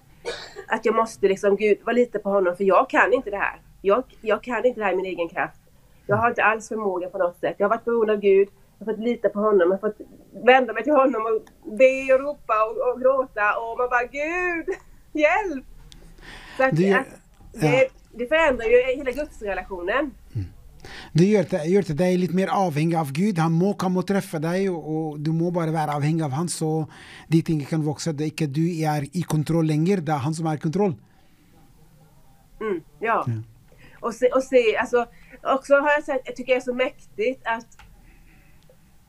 Att jag måste liksom, Gud, vara lite på honom för jag kan inte det här. Jag, jag kan inte det här i min egen kraft. Jag har inte alls förmåga på något sätt. Jag har varit beroende av Gud. Jag har fått lita på honom. Jag har fått vända mig till honom och be och ropa och, och gråta. Och man bara Gud, hjälp! Så att, Det det, det förändrar ju hela gudsrelationen. Det gjør, det, gjør til deg litt mer avhengig av Gud. Han må komme og treffe deg, og, og du må bare være avhengig av han, så de tingene kan vokse. Det er ikke du er i kontroll lenger, det er han som er i kontroll. Mm, ja. Og se, og se, alltså, också har jag sett, jag tycker det är så mäktigt att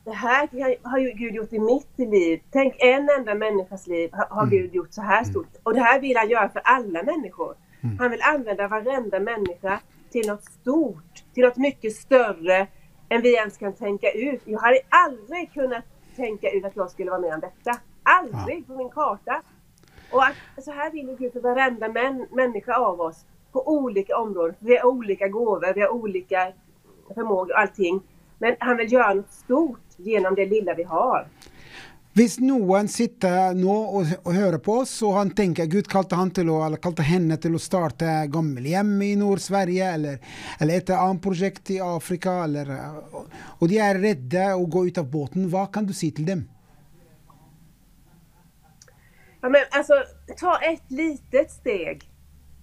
det här har ju Gud gjort i mitt liv. Tänk en enda människas liv har, har Gud gjort så här stort. Och det här vill han göra för alla människor. Han vill använda varenda människa till något stort, till något mycket större än vi ens kan tänka ut. Jag hade aldrig kunnat tänka ut att jag skulle vara med om detta. Aldrig på min karta. Och att, så här vill Gud för varenda män, människa av oss på olika områden. Vi har olika gåvor, vi har olika förmågor och allting. Men han vil gjøre noe stort gjennom det lilla vi har. Hvis noen sitter nå og, og hører på oss, og han tenker Gud kalte han til å, eller kalte henne til å starte gammelhjem i Nord-Sverige, eller, eller et annet prosjekt i Afrika, eller, og de er redde å gå ut av båten, hva kan du si til dem? Ja, men altså, ta et litet steg.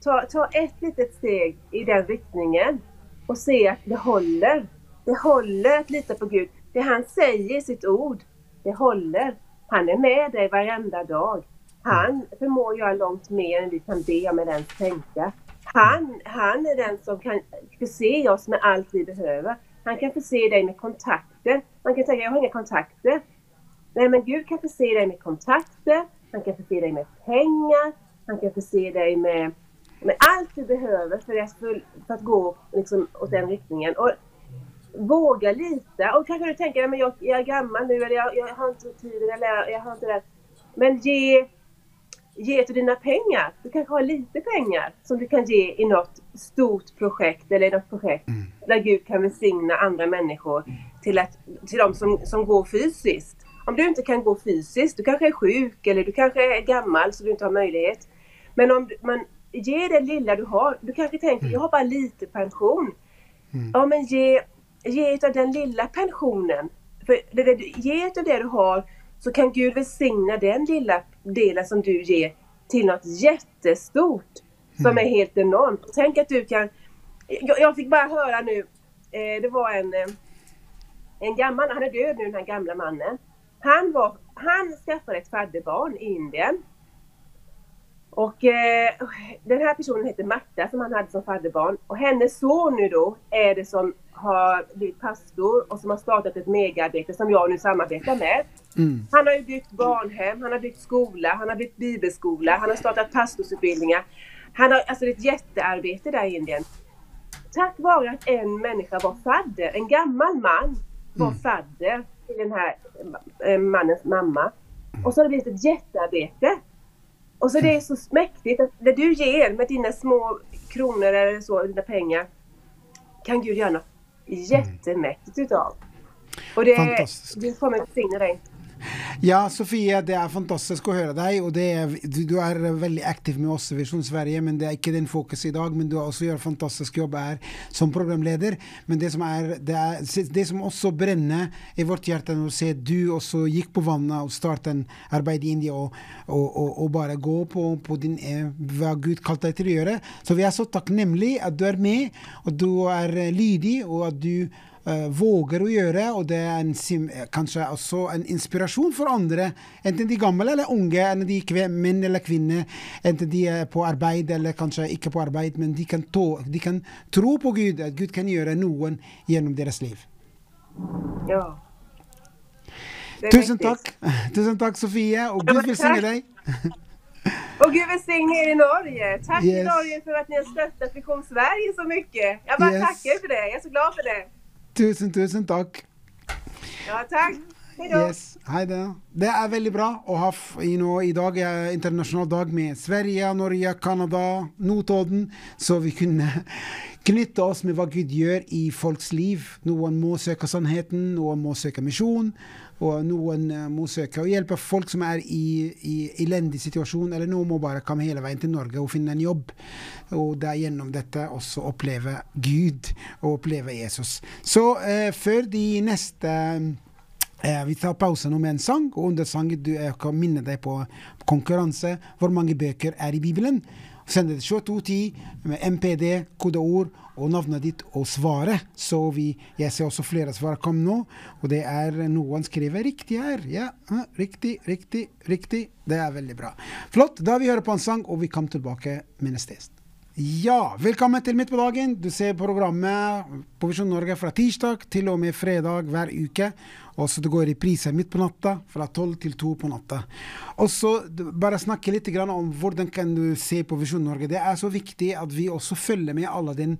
Ta, ta ett litet steg i den riktningen och se att det håller. Det håller att lita på Gud. Det han säger i sitt ord, det håller. Han är med dig varenda dag. Han förmår göra långt mer än vi kan be om eller ens tänka. Han, han är den som kan förse oss med allt vi behöver. Han kan förse dig med kontakter. Man kan tänka, jag har inga kontakter. Nej, men Gud kan förse dig med kontakter, han kan förse dig med pengar, han kan förse dig med, med allt du behöver för att, för, att gå liksom, åt den riktningen. Och våga lita. Och kanske du tänker, men jag, jag är gammal nu, eller jag, jag har inte tiden, eller jag, har inte det. Men ge, ge av dina pengar. Du kanske har lite pengar som du kan ge i något stort projekt eller i något projekt där Gud kan välsigna andra människor till, att, till de som, som går fysiskt. Om du inte kan gå fysiskt, du kanske är sjuk eller du kanske är gammal så du inte har möjlighet. Men om du, ger det lilla du har. Du kanske tänker, jag har bara lite pension. Ja men ge, ge av den lilla pensionen. För det, det, ge av det du har så kan Gud välsigna den lilla delen som du ger till något jättestort som är helt enormt. Tänk att du kan... Jag, jag fick bara höra nu, eh, det var en, eh, en gammal, han är död nu den här gamla mannen. Han, var, han skaffade ett fadderbarn i Indien. Och eh, den här personen heter Märta som han hade som fadderbarn. Och hennes son nu då är det som har blivit pastor och som har startat ett megaarbete som jag nu samarbetar med. Han har ju byggt barnhem, han har byggt skola, han har byggt bibelskola, han har startat pastorsutbildningar. Han har, alltså ett jättearbete där i Indien. Tack vare att en människa var fadder, en gammal man var fadder till den här eh, mannens mamma. Och så har det blivit ett jättearbete. Och så det är så mäktigt att det du ger med dina små kronor eller så, dina pengar, kan Gud göra något jättemäktigt utav. Och det. Gud kommer välsigna dig. Ja, Sofie, det er fantastisk å høre deg. og er, du, er veldig aktiv med oss i Visjon Sverige, men det er ikke din fokus i dag. Men du har også gjør fantastisk jobb her som programleder. Men det som, er, det, er, det som også brenner i vårt hjerte når vi ser du også gikk på vannet og startet en arbeid i India og, og, og, og bare gå på, på din, eh, hva Gud kalte deg til å gjøre. Så vi er så takknemlige at du er med, og du er lydig, og at du våger å gjøre, og det er en, eh, kanskje også en inspirasjon for andre, enten de gamle eller unge, enten de er menn eller kvinner, enten de er på arbeid eller kanskje ikke på arbeid, men de kan, tå, de kan tro på Gud, at Gud kan gjøre noen gjennom deres liv. Ja. Tusen takk, [laughs] Tusen takk Sofie, og Gud vil velsigne deg. [laughs] Og Gud välsigne er i Norge. Takk Yes. till Norge for at ni har støttet at vi kom Sverige så mye. Jeg bare Yes. takker for det. Jeg er så glad for det. Tusen, tusen takk. Ja, takk. Hej då. Yes, hei da. Det er veldig bra å ha you know, I dag er internasjonal dag med Sverige, Norge, Canada, Notodden, så vi kunne [laughs] knytte oss med hva Gud gjør i folks liv. Noen må søke sannheten, noen må søke misjon, og noen eh, må søke å hjelpe folk som er i, i elendig situasjon, eller noen må bare komme hele veien til Norge og finne en jobb. Og det er gjennom dette også oppleve Gud og oppleve Jesus. Så eh, før de neste Eh, vi tar pause nå med en sang, og under sangen du jeg kan minne deg på konkurranse. Hvor mange bøker er i Bibelen? Send det til 2210 med MPD, kodeord og navnet ditt og svaret. Så vi, jeg ser også flere svar komme nå, og det er noen skriver riktig her. Ja, riktig, riktig, riktig. Det er veldig bra. Flott. Da vi hører på en sang, og vi kommer tilbake med neste gjest. Ja, velkommen til Midt på dagen. Du ser programmet på Visjon Norge fra tirsdag til og med fredag hver uke. Og så det går i priser midt på natta, fra tolv til to på natta. Og så bare snakke litt om hvordan kan du se på Visjon Norge. Det er så viktig at vi også følger med alle den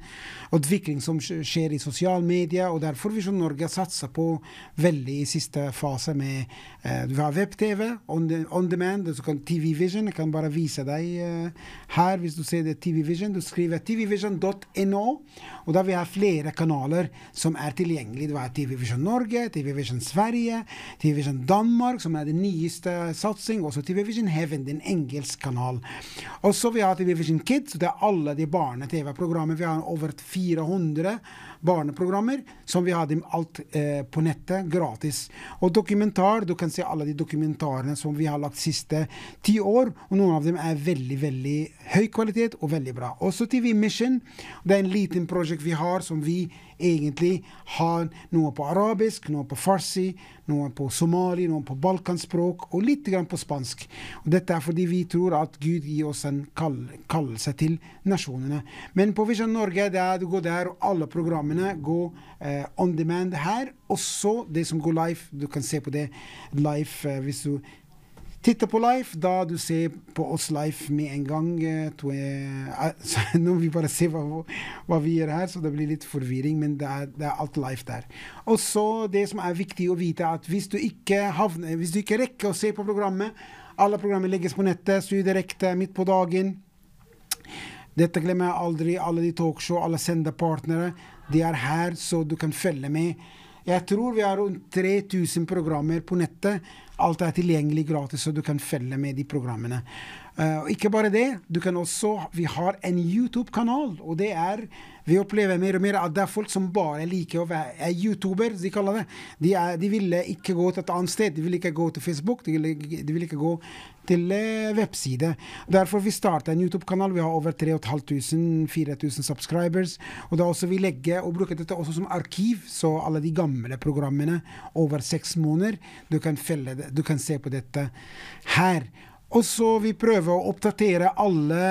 utvikling som skjer i sosiale medier, og derfor Visjon Norge satser på veldig i siste fase med du Vi har web-TV, on demand, så kan TV Vision. Jeg kan bare vise deg eh, her, hvis du ser det TV Vision. Du skriver tvvision.no, og da vi har flere kanaler som er tilgjengelige. Du har TV Vision Norge, TV Vision Sverige, TV Vision Danmark, som er den nyeste satsing, også TV Vision Heaven, den engelske kanal. Og så vi har TV Vision Kids, det er alle de barne-TV-programmer. Vi har over 400 barneprogrammer som vi har dem alt eh, på nettet, gratis. Og dokumentar, du kan se alle de dokumentarene som vi har lagt siste ti år, og noen av dem er veldig, veldig høy kvalitet og veldig bra. Også TV Mission, det er en liten prosjekt vi har som vi egentlig har noe på arabisk, noe på farsi, noe på somali, noe på balkanspråk og litt på spansk. Og dette er fordi vi tror at Gud gir oss en kall kallelse til nasjonene. Men på Vision Norge, det er, du går der, og alle programmene går eh, on demand her. Også det som går live. Du kan se på det live eh, hvis du titter på live, da du ser på oss live med en gang. eh, eh, [laughs] nå vil vi bare se hva, hva vi gjør her, så det blir litt forvirring, men det er, det er alt live der. Og så det som er viktig å vite, at hvis du ikke havner, hvis du ikke rekker å se på programmet, Alle programmer legges på nettet. Studio Direkte midt på dagen. Dette glemmer jeg aldri. Alle de talkshow, alle sendepartnere. De er her, så du kan følge med. Jeg tror vi har rundt 3000 programmer på nettet. Alt er tilgjengelig gratis, så du kan følge med de programmene. Uh, ikke bare det, du kan også Vi har en YouTube-kanal, og det er Vi opplever mer og mer at det er folk som bare liker å være er YouTuber, de kaller det. De, er, de ville ikke gå til et annet sted. De vil ikke gå til Facebook, de vil, de vil ikke gå til eh, webside. Derfor vi starta en YouTube-kanal. Vi har over 3500-4000 subscribers. Og da også vi legger og bruker dette også som arkiv, så alle de gamle programmene over seks måneder, du kan, følge, du kan se på dette her. Og så vi prøver å oppdatere alle,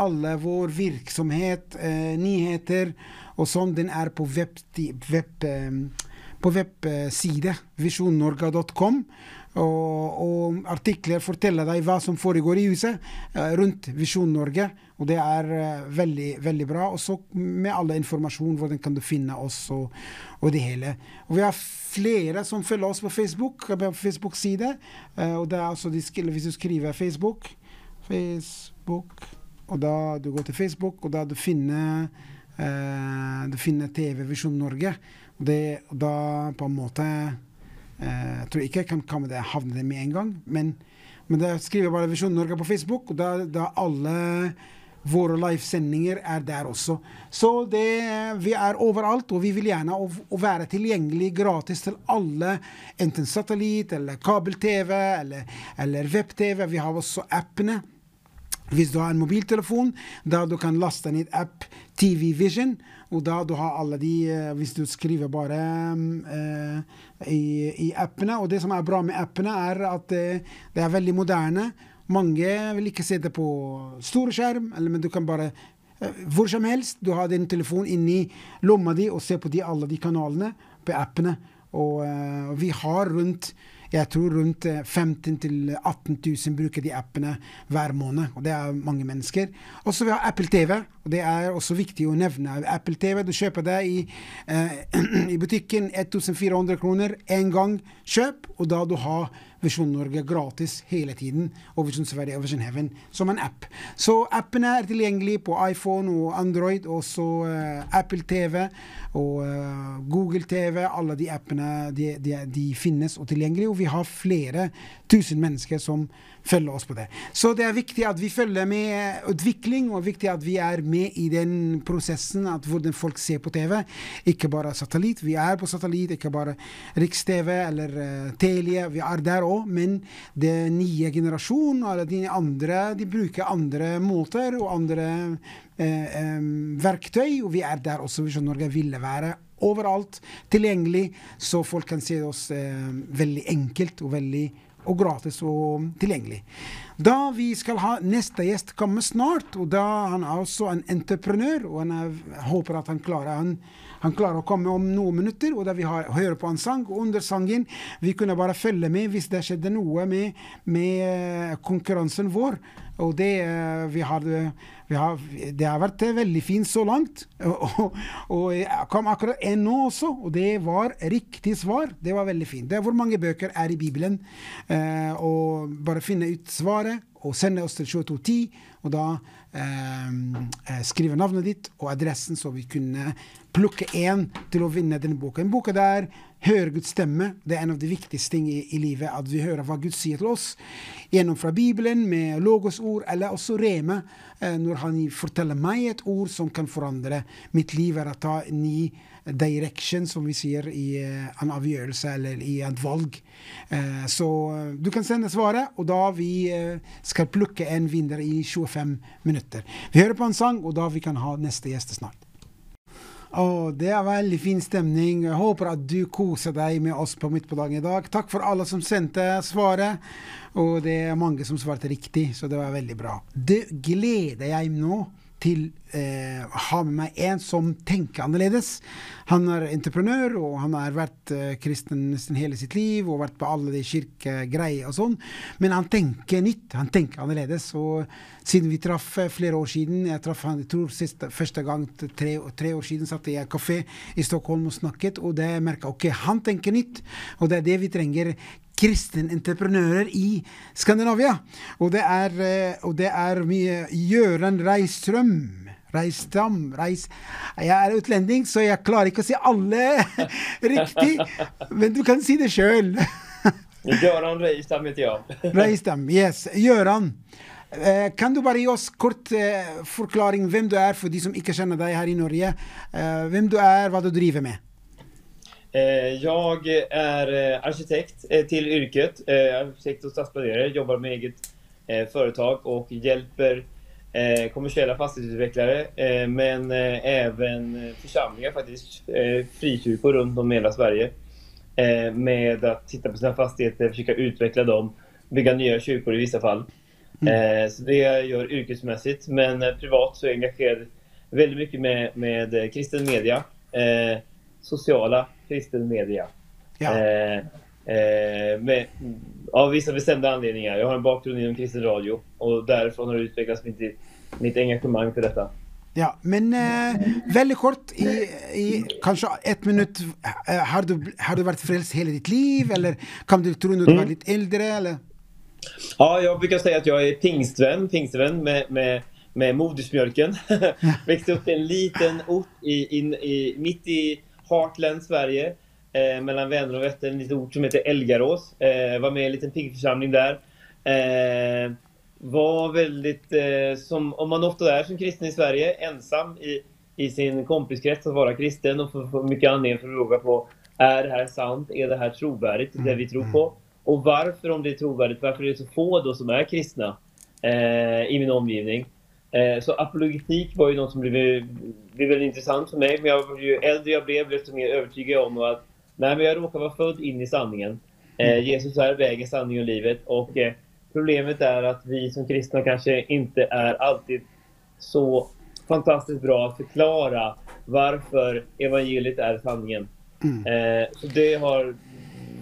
alle vår virksomhet, eh, nyheter og sånn. Den er på web, web eh, på webside visjonnorga.com. Og, og, artikler forteller deg hva som foregår i huset uh, rundt Visjon Norge. Og det er uh, veldig veldig bra. Og så med alle informasjon, hvordan kan du finne oss og, og, det hele. Og vi har flere som følger oss på Facebook, på Facebook-side. Uh, og det er altså de Hvis du skriver Facebook, Facebook og da du går til Facebook, og da du finner du finner TV Visjon Norge. Og det, og da på en måte jeg tror ikke jeg kan komme det, havne det med en gang. Men, men da skriver jeg bare Visjon Norge på Facebook, og da, da alle våre livesendinger er der også. Så det, vi er overalt, og vi vil gjerne å, å være tilgjengelig gratis til alle. Enten satellitt eller kabel-TV eller, eller web-TV. Vi har også appene. Hvis du har en mobiltelefon, da du kan laste ned app TV Vision. Og da du har alle de eh, Hvis du skriver bare uh, i, i, appene. Og det som er bra med appene, er at det, det er veldig moderne. Mange vil ikke se det på store skjerm, men du kan bare uh, hvor som helst. Du har din telefon inni lomma di og ser på de, alle de kanalene på appene. Og og vi har rundt jeg tror rundt 15 000-18 000 bruker de appene hver måned. og Det er mange mennesker. Og så vi har Apple TV. og Det er også viktig å nevne. Apple TV, Du kjøper det i, eh, [clears throat] i butikken 1400 kroner én gang kjøp, og da du har Visjon Norge gratis hele tiden, og Visjon Sverige og Visjon Heaven som en app. Så appene er tilgjengelig på iPhone og Android, og så uh, Apple TV og uh, Google TV. Alle de appene de, de, de finnes og tilgjengelig, og vi har flere tusen mennesker som følge oss på det. Så det er viktig at vi følger med utvikling, og viktig at vi er med i den prosessen at hvordan folk ser på TV. Ikke bare satellitt. Vi er på satellitt, ikke bare Riks-TV eller uh, Telie. Vi er der òg, men den nye generasjonen, og de andre, de bruker andre måter og andre uh, um, verktøy, og vi er der også. Visjon Norge ville være overalt tilgjengelig, så folk kan se oss uh, veldig enkelt og veldig og gratis og tilgjengelig. Da vi skal ha neste gjest komme snart, og da han er også en entreprenør, og han er, håper at han klarer han, han klarer å komme om noen minutter, og da vi har, hører på en sang. Og under sangen vi kunne bare følge med hvis det skjedde noe med, med eh, konkurransen vår. Og det eh, vi hadde har, det har vært eh, veldig fint så langt. [laughs] Og, og, jeg kom akkurat en nå også, og det var riktig svar. Det var veldig fint. Det er hvor mange bøker er i Bibelen. Eh, og bare finne ut svaret og sende oss til 2210. Og da eh, eh, skrive navnet ditt og adressen, så vi kunne plukke én til å vinne denne boka. En bok der hører Guds stemme. Det er en av de viktigste ting i, i, livet, at vi hører hva Gud sier til oss. Gjennom fra Bibelen, med Logos ord, eller også Reme, eh, når han forteller meg et ord som kan forandre mitt liv, er å ta ny direction, som vi sier i uh, en avgjørelse eller i et valg. Uh, så uh, du kan sende svaret, og da vi skal plukke en vinner i 25 minutter. Vi hører på en sang, og da vi kan ha neste gjest snart. Oh, det er veldig fin stemning. Jeg håper at du koser deg med oss på Midt på dagen i dag. Takk for alle som sendte svaret. Og det er mange som svarte riktig, så det var veldig bra. Det gleder jeg nå til eh, ha med meg en som tenker annerledes. Han er entreprenør, og han har vært eh, kristen nesten hele sitt liv og vært på alle de kirkegreier og sånn. Men han tenker nytt, han tenker annerledes. Og siden vi traff eh, flere år siden Jeg traff han jeg tror siste, første gang tre, tre år siden satt i en kafé i Stockholm og snakket, og det merka ok, han tenker nytt. Og det er det vi trenger kristenentreprenører i Skandinavia. Og det er, eh, og det er mye Gøran Reistrøm. Reistam, Reis Jeg er utlending, så jeg klarer ikke å si alle [laughs] riktig. Men du kan si det sjøl. [laughs] Gøran Reistam heter jeg. [laughs] Reistam, yes. Gøran. Eh, kan du bare gi oss kort eh, forklaring hvem du er, for de som ikke kjenner deg her i Norge? Eh, hvem du er, hva du driver med? Eh, er eh, arkitekt til yrket, eh, arkitekt og stadsplanerare, Jobber med eget foretak företag hjelper kommersielle fastighetsutviklere, kommersiella fastighetsutvecklare eh, men også forsamlinger, faktisk, frikirker eh, runt om i hela Sverige eh, med å se på sine fastigheter, forsøke å utvikle dem, bygge nye kyrkor i vissa fall. Eh, så det gjør gör yrkesmessig, men eh, privat så er jeg engagerad veldig mye med, med eh, kristen media, eh, sociala media. Ja. Eh, eh, med, av vissa bestämda anledningar. Jag har en bakgrund inom kristen radio och därifrån har det utvecklats mitt, mitt engagemang för detta. Ja, men eh, veldig kort, i, i kanskje ett minutt eh, har, du, har du vært frelst hele ditt liv, eller kan du tro når du var litt eldre, eller? Ja, jeg bruker si at jeg er pingstvenn, pingstvenn med, med, med modersmjølken. [laughs] Vokste opp i en liten ort i, i, mitt i Heartland, Sverige. Eh, mellan Vänern och Vättern, en liten ort som heter Elgarås. Eh, var med i en liten pingstförsamling där. Eh, var väldigt, eh, som om man ofta är som kristen i Sverige, ensam i, i sin kompiskrets att vara kristen och få, få mycket anledning för att fråga på är det här sant? Är det här trovärdigt, det vi tror på? Och varför om det är trovärdigt, varför är det så få då som är kristna eh, i min omgivning? Eh, så apologetik var ju något som blev, blev väldigt intressant för mig. Men jag, ju äldre jag blev, desto mer övertygad om att nej, men jag råkar vara född in i sanningen. Eh, Jesus är vägen, sanningen och livet. Och eh, problemet är att vi som kristna kanske inte är alltid så fantastiskt bra att förklara varför evangeliet är sanningen. Eh, så det har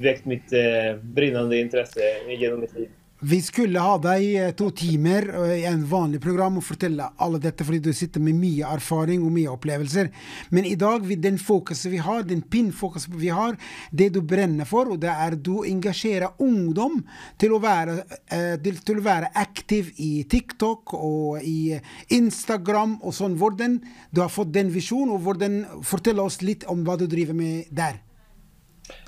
väckt mitt eh, brinnande intresse genom mitt liv. Vi skulle ha deg eh, to timer eh, i en vanlig program og fortelle alle dette, fordi du sitter med mye erfaring og mye opplevelser. Men i dag, den fokuset vi har, den pinnfokuset vi har, det du brenner for, og det er du engasjerer ungdom til å være, eh, til, å være aktiv i TikTok og i Instagram og sånn. Hvordan du har fått den visjonen, og hvordan Fortell oss litt om hva du driver med der.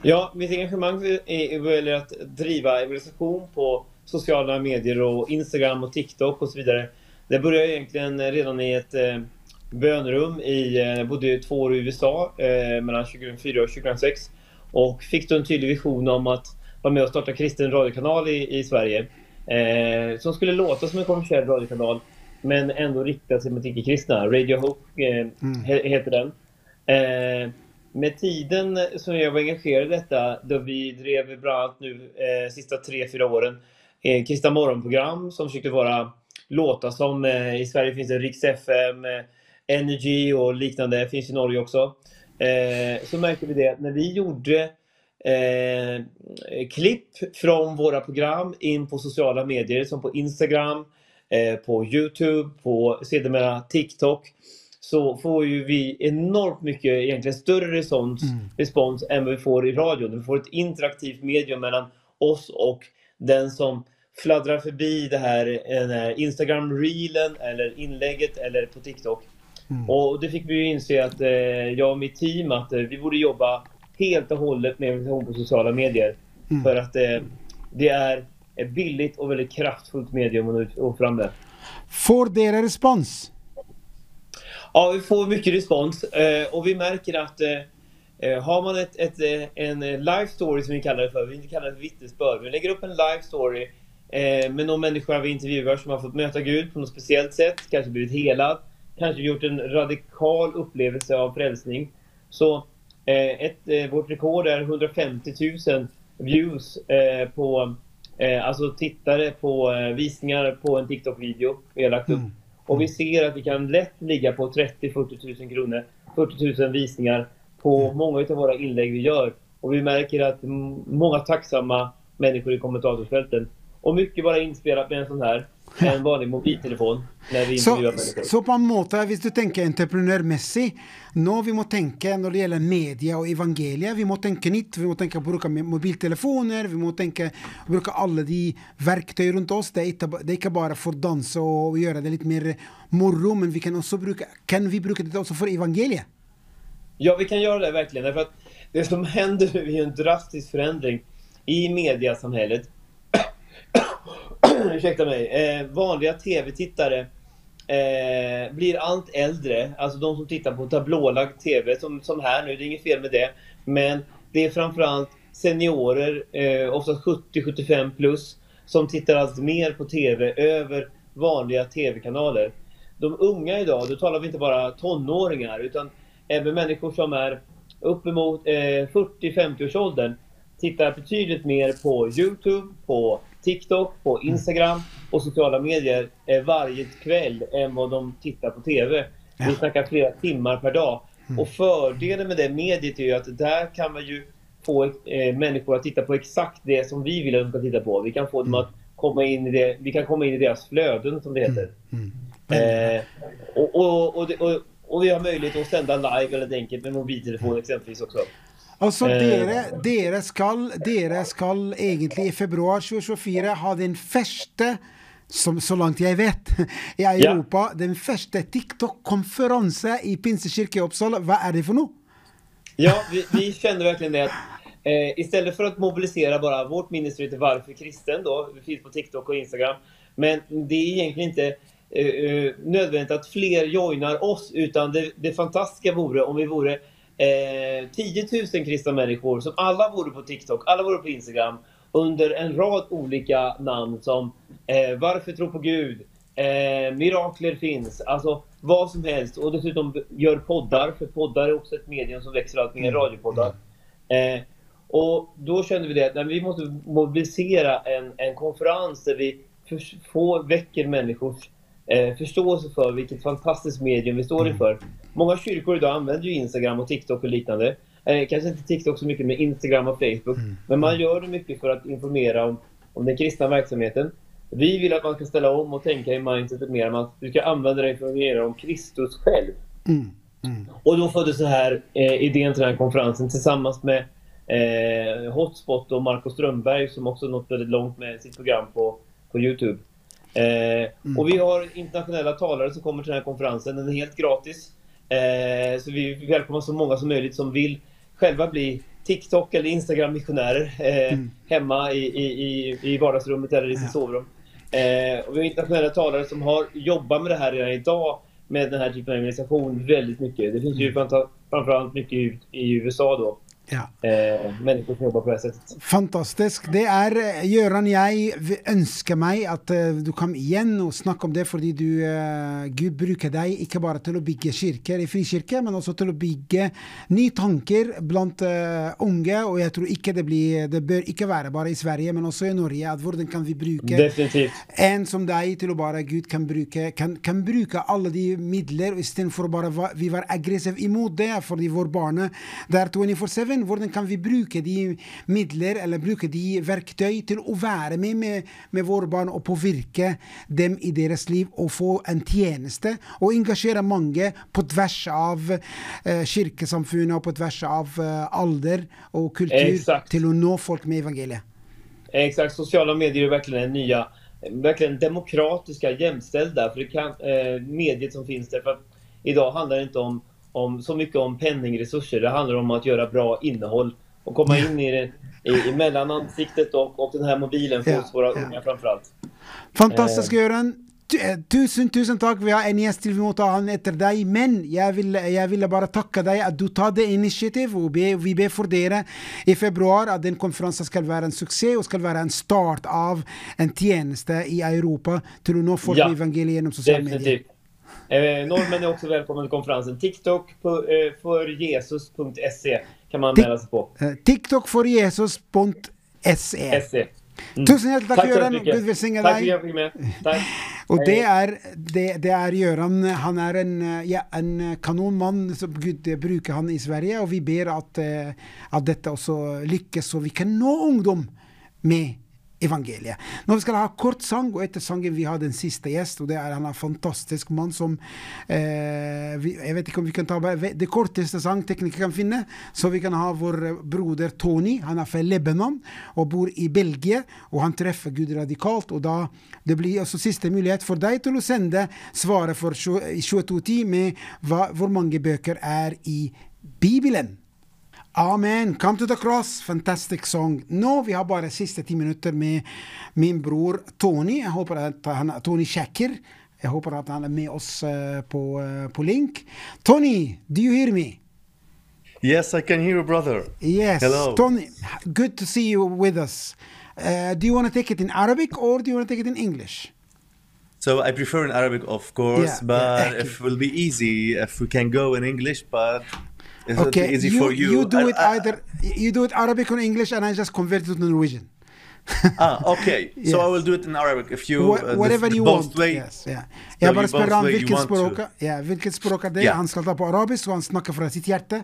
Ja, mitt engasjement är å att driva evangelisation på sociala medier och Instagram och TikTok och så vidare. Det började egentligen redan i ett eh, bönrum i, eh, jag bodde två år i USA eh, mellan 2004 och 2006 och fick då en tydlig vision om att vara med och starta kristen radiokanal i, i Sverige. Eh, som skulle låta som en kommersiell radiokanal men ändå rikta sig mot icke-kristna. Radio Hope eh, mm. heter den. Eh, med tiden som jag var engagerad i detta, då vi drev bland annat nu eh, sista tre, fyra åren eh, Kristna morgonprogram som försökte vara låta som eh, i Sverige finns det Riks FM, eh, Energy och liknande, finns i Norge också. Eh, så märkte vi det när vi gjorde eh, klipp från våra program in på sociala medier som på Instagram, eh, på Youtube, på sedermera TikTok så får ju vi enormt mycket egentligen större respons, respons än vad vi får i radion. Vi får ett interaktivt medium mellan oss och den som fladdrar förbi det här, Instagram-reelen eller inlägget eller på TikTok. Och det fick vi ju inse att eh, jag och mitt team att eh, vi borde jobba helt och hållet med organisation på sociala medier. För att eh, det är ett billigt och väldigt kraftfullt medium att nå fram med. Får dere respons? Ja, vi får mycket respons eh, och vi märker att eh, har man ett, ett, eh, en eh, live story som vi kallar det för, vi kallar det för vittnesbörd, vi lägger upp en live story eh, med någon människa vi intervjuar som har fått möta Gud på något speciellt sätt, kanske blivit helad, kanske gjort en radikal upplevelse av frälsning. Så eh, ett, eh, vårt rekord är 150 000 views eh, på, eh, alltså tittare på eh, visningar på en TikTok-video vi har lagt upp. Och vi ser att vi kan lätt ligga på 30-40 000 kronor, 40 000 visningar på många av våra inlägg vi gör. Och vi märker att m- många tacksamma människor i kommentatorsfälten. Och mycket bara inspelat med en sån här. en vanlig mobiltelefon när vi Så, människor. så på en måte, hvis du tenker entreprenørmessig Nå vi må tenke når det gjelder media og evangeliet, vi må tenke nytt. Vi må tenke å bruke mobiltelefoner, vi må tenke å bruke alle de verktøy rundt oss. Det er, ikke, det er ikke bare for danse og gjøre det litt mer moro, men vi kan også bruke Kan vi bruke det også for evangeliet? Ja, vi kan göra det verkligen. Därför att det som händer nu är en drastisk förändring i mediasamhället. [coughs] Ursäkta mig. Eh, vanliga tv-tittare eh, blir allt äldre. Alltså de som tittar på tablålagd tv, som, som här nu. Det är inget fel med det. Men det är framförallt seniorer, eh, oftast 70-75 plus, som tittar mer på tv över vanliga tv-kanaler. De unga idag, då talar vi inte bara tonåringar, utan även människor som är uppemot eh, 40-50-årsåldern tittar betydligt mer på Youtube, på TikTok, på Instagram och sociala medier eh, varje kväll än vad de tittar på TV. Vi snackar flera timmar per dag. Och fördelen med det mediet är ju att där kan man ju få eh, människor att titta på exakt det som vi vill att de ska titta på. Vi kan få dem att komma in i det, vi kan komma in i deras flöden som det heter. Eh, och, och, och, och, och vi har möjlighet att sända live väldigt enkelt med mobiltelefon exempelvis också. Altså, Eh. dere, dere, skal, dere skal egentlig i februar 2024 ha den første, som, så langt jeg vet, i Europa, den første TikTok-konferanse i Pinsekirke i Oppsal. Hva er det for noe? Ja, vi, vi kjenner virkelig det Eh, I stedet for å mobilisere bare vårt ministry til Varför kristen da, vi finns på TikTok og Instagram. Men det er egentlig inte eh, eh, nödvändigt att fler joinar oss utan det, det fantastiska vore om vi vore eh, 10 000 kristna människor som alla vore på TikTok, alla vore på Instagram under en rad olika namn som eh, Varför tro på Gud? Eh, mirakler finns, alltså vad som helst. Och dessutom gör poddar, för poddar är också ett medium som växer allt mer, radiopoddar. Eh, och då kände vi det, att nej, vi måste mobilisera en, en konferens där vi för, får, väcker människors förståelse för vilket fantastiskt medium vi står inför. Många kyrkor idag använder ju Instagram och TikTok och liknande. Eh, kanske inte TikTok så mycket, men Instagram och Facebook. Men man gör det mycket för att informera om, om den kristna verksamheten. Vi vill att man ska ställa om och tänka i mindsetet mer om att du ska använda dig för att informera om Kristus själv. Och då föddes den här eh, idén till den här konferensen tillsammans med eh, Hotspot och Marco Strömberg som också nått väldigt långt med sitt program på, på Youtube. Eh, Och vi har internationella talare som kommer till den här konferensen. Den är helt gratis. Eh, så vi välkomnar så många som möjligt som vill själva bli TikTok eller Instagram-missionärer eh, hemma i, i, i, i vardagsrummet eller i sitt sovrum. Eh, och vi har internationella talare som har jobbat med det här redan idag med den här typen av organisation väldigt mycket. Det finns ju framförallt mycket i, i USA då. Ja. Eh, som jobbar på det här. Fantastisk. Det er eh, Gøran, jeg ønsker meg at eh, du kom igjen og snakke om det, fordi du, eh, Gud bruker deg ikke bare til å bygge kirker i frikirke, men også til å bygge nye tanker blant eh, unge. Og jeg tror ikke det blir Det bør ikke være bare i Sverige, men også i Norge. At hvordan kan vi bruke Definitivt. en som deg til å bare Gud kan bruke, kan, kan bruke alle de midler, istedenfor bare vi var aggressive imot det, fordi vår barne det er 24-7. Hvordan kan vi bruke de midler, eller bruke de verktøy til å være med med, med våre barn og påvirke dem i deres liv og få en tjeneste, og engasjere mange på tvers av eh, kirkesamfunnet og på tvers av eh, alder og kultur Exakt. til å nå folk med evangeliet. Exakt, sociala medier är verkligen den nya, verkligen demokratiska, jämställda. För det kan, eh, mediet som finns där. För att idag handlar det inte om, om, så mycket om penningresurser. Det handlar om att göra bra innehåll och komma in i, det, i, i mellanansiktet och, och den här mobilen för Ja, oss, våra ja. unga framförallt. Fantastisk, Gøran. Tu- eh, Tusen, tusen takk. Vi har en gjest til vi må ta han etter deg. Men jeg jeg ville bare takke deg at du tar det initiativ. Og be, vi ber for dere i februar at den konferansen skal være en suksess og skal være en start av en tjeneste i Europa til å nå folk Ja, med evangeliet gjennom sosiale medier. Eh, norrmän är också välkomna till konferensen. TikTok eh, för jesus.se kan man anmäla sig på. Eh, TikTok för Jesus.se. Mm. Tusen hjertelig takk, takk Gøran. Gud velsigne deg. Takk for deg. jag fick med. Og det er, det, det er Gøran. Han er en, eh, ja, en kanonmann. som Gud bruker han i Sverige. Og vi ber at, at dette også lykkes, så vi kan nå ungdom med evangeliet. Nå skal vi ha kort sang, og etter sangen vi har den siste gjest, og det er en fantastisk mann som eh, vi, Jeg vet ikke om vi kan ta det korteste sang teknikere kan finne, så vi kan ha vår broder Tony. Han er fra Lebanon og bor i Belgia, og han treffer Gud radikalt. og da Det blir også siste mulighet for deg til å sende svaret for 2210 med hva, hvor mange bøker er i Bibelen. Amen. Come to the cross. Fantastic song. Nå, vi har bare siste ti minutter med min bror Tony. Jeg håper at han er Tony Shacker. Jeg håper at han er med oss uh, på, uh, på, link. Tony, do you hear me? Yes, I can hear you, brother. Yes. Hello. Tony, good to see you with us. Uh, do you want to take it in Arabic or do you want to take it in English? So I prefer in Arabic, of course, Yeah, but yeah. if it will be easy, if we can go in English, but is Okay, it easy you, for you? do I- it I- either you do it Arabic or English, and I just convert it to Norwegian. ah, okay. So I Yes. will do it in Arabic if you Wha- uh, whatever the you both want. way. Yes, yeah. So you han way you hvilket want to. språk, ja, hvilket språk er det Yeah. Han skal ta på arabisk, og han snakker fra sitt hjerte.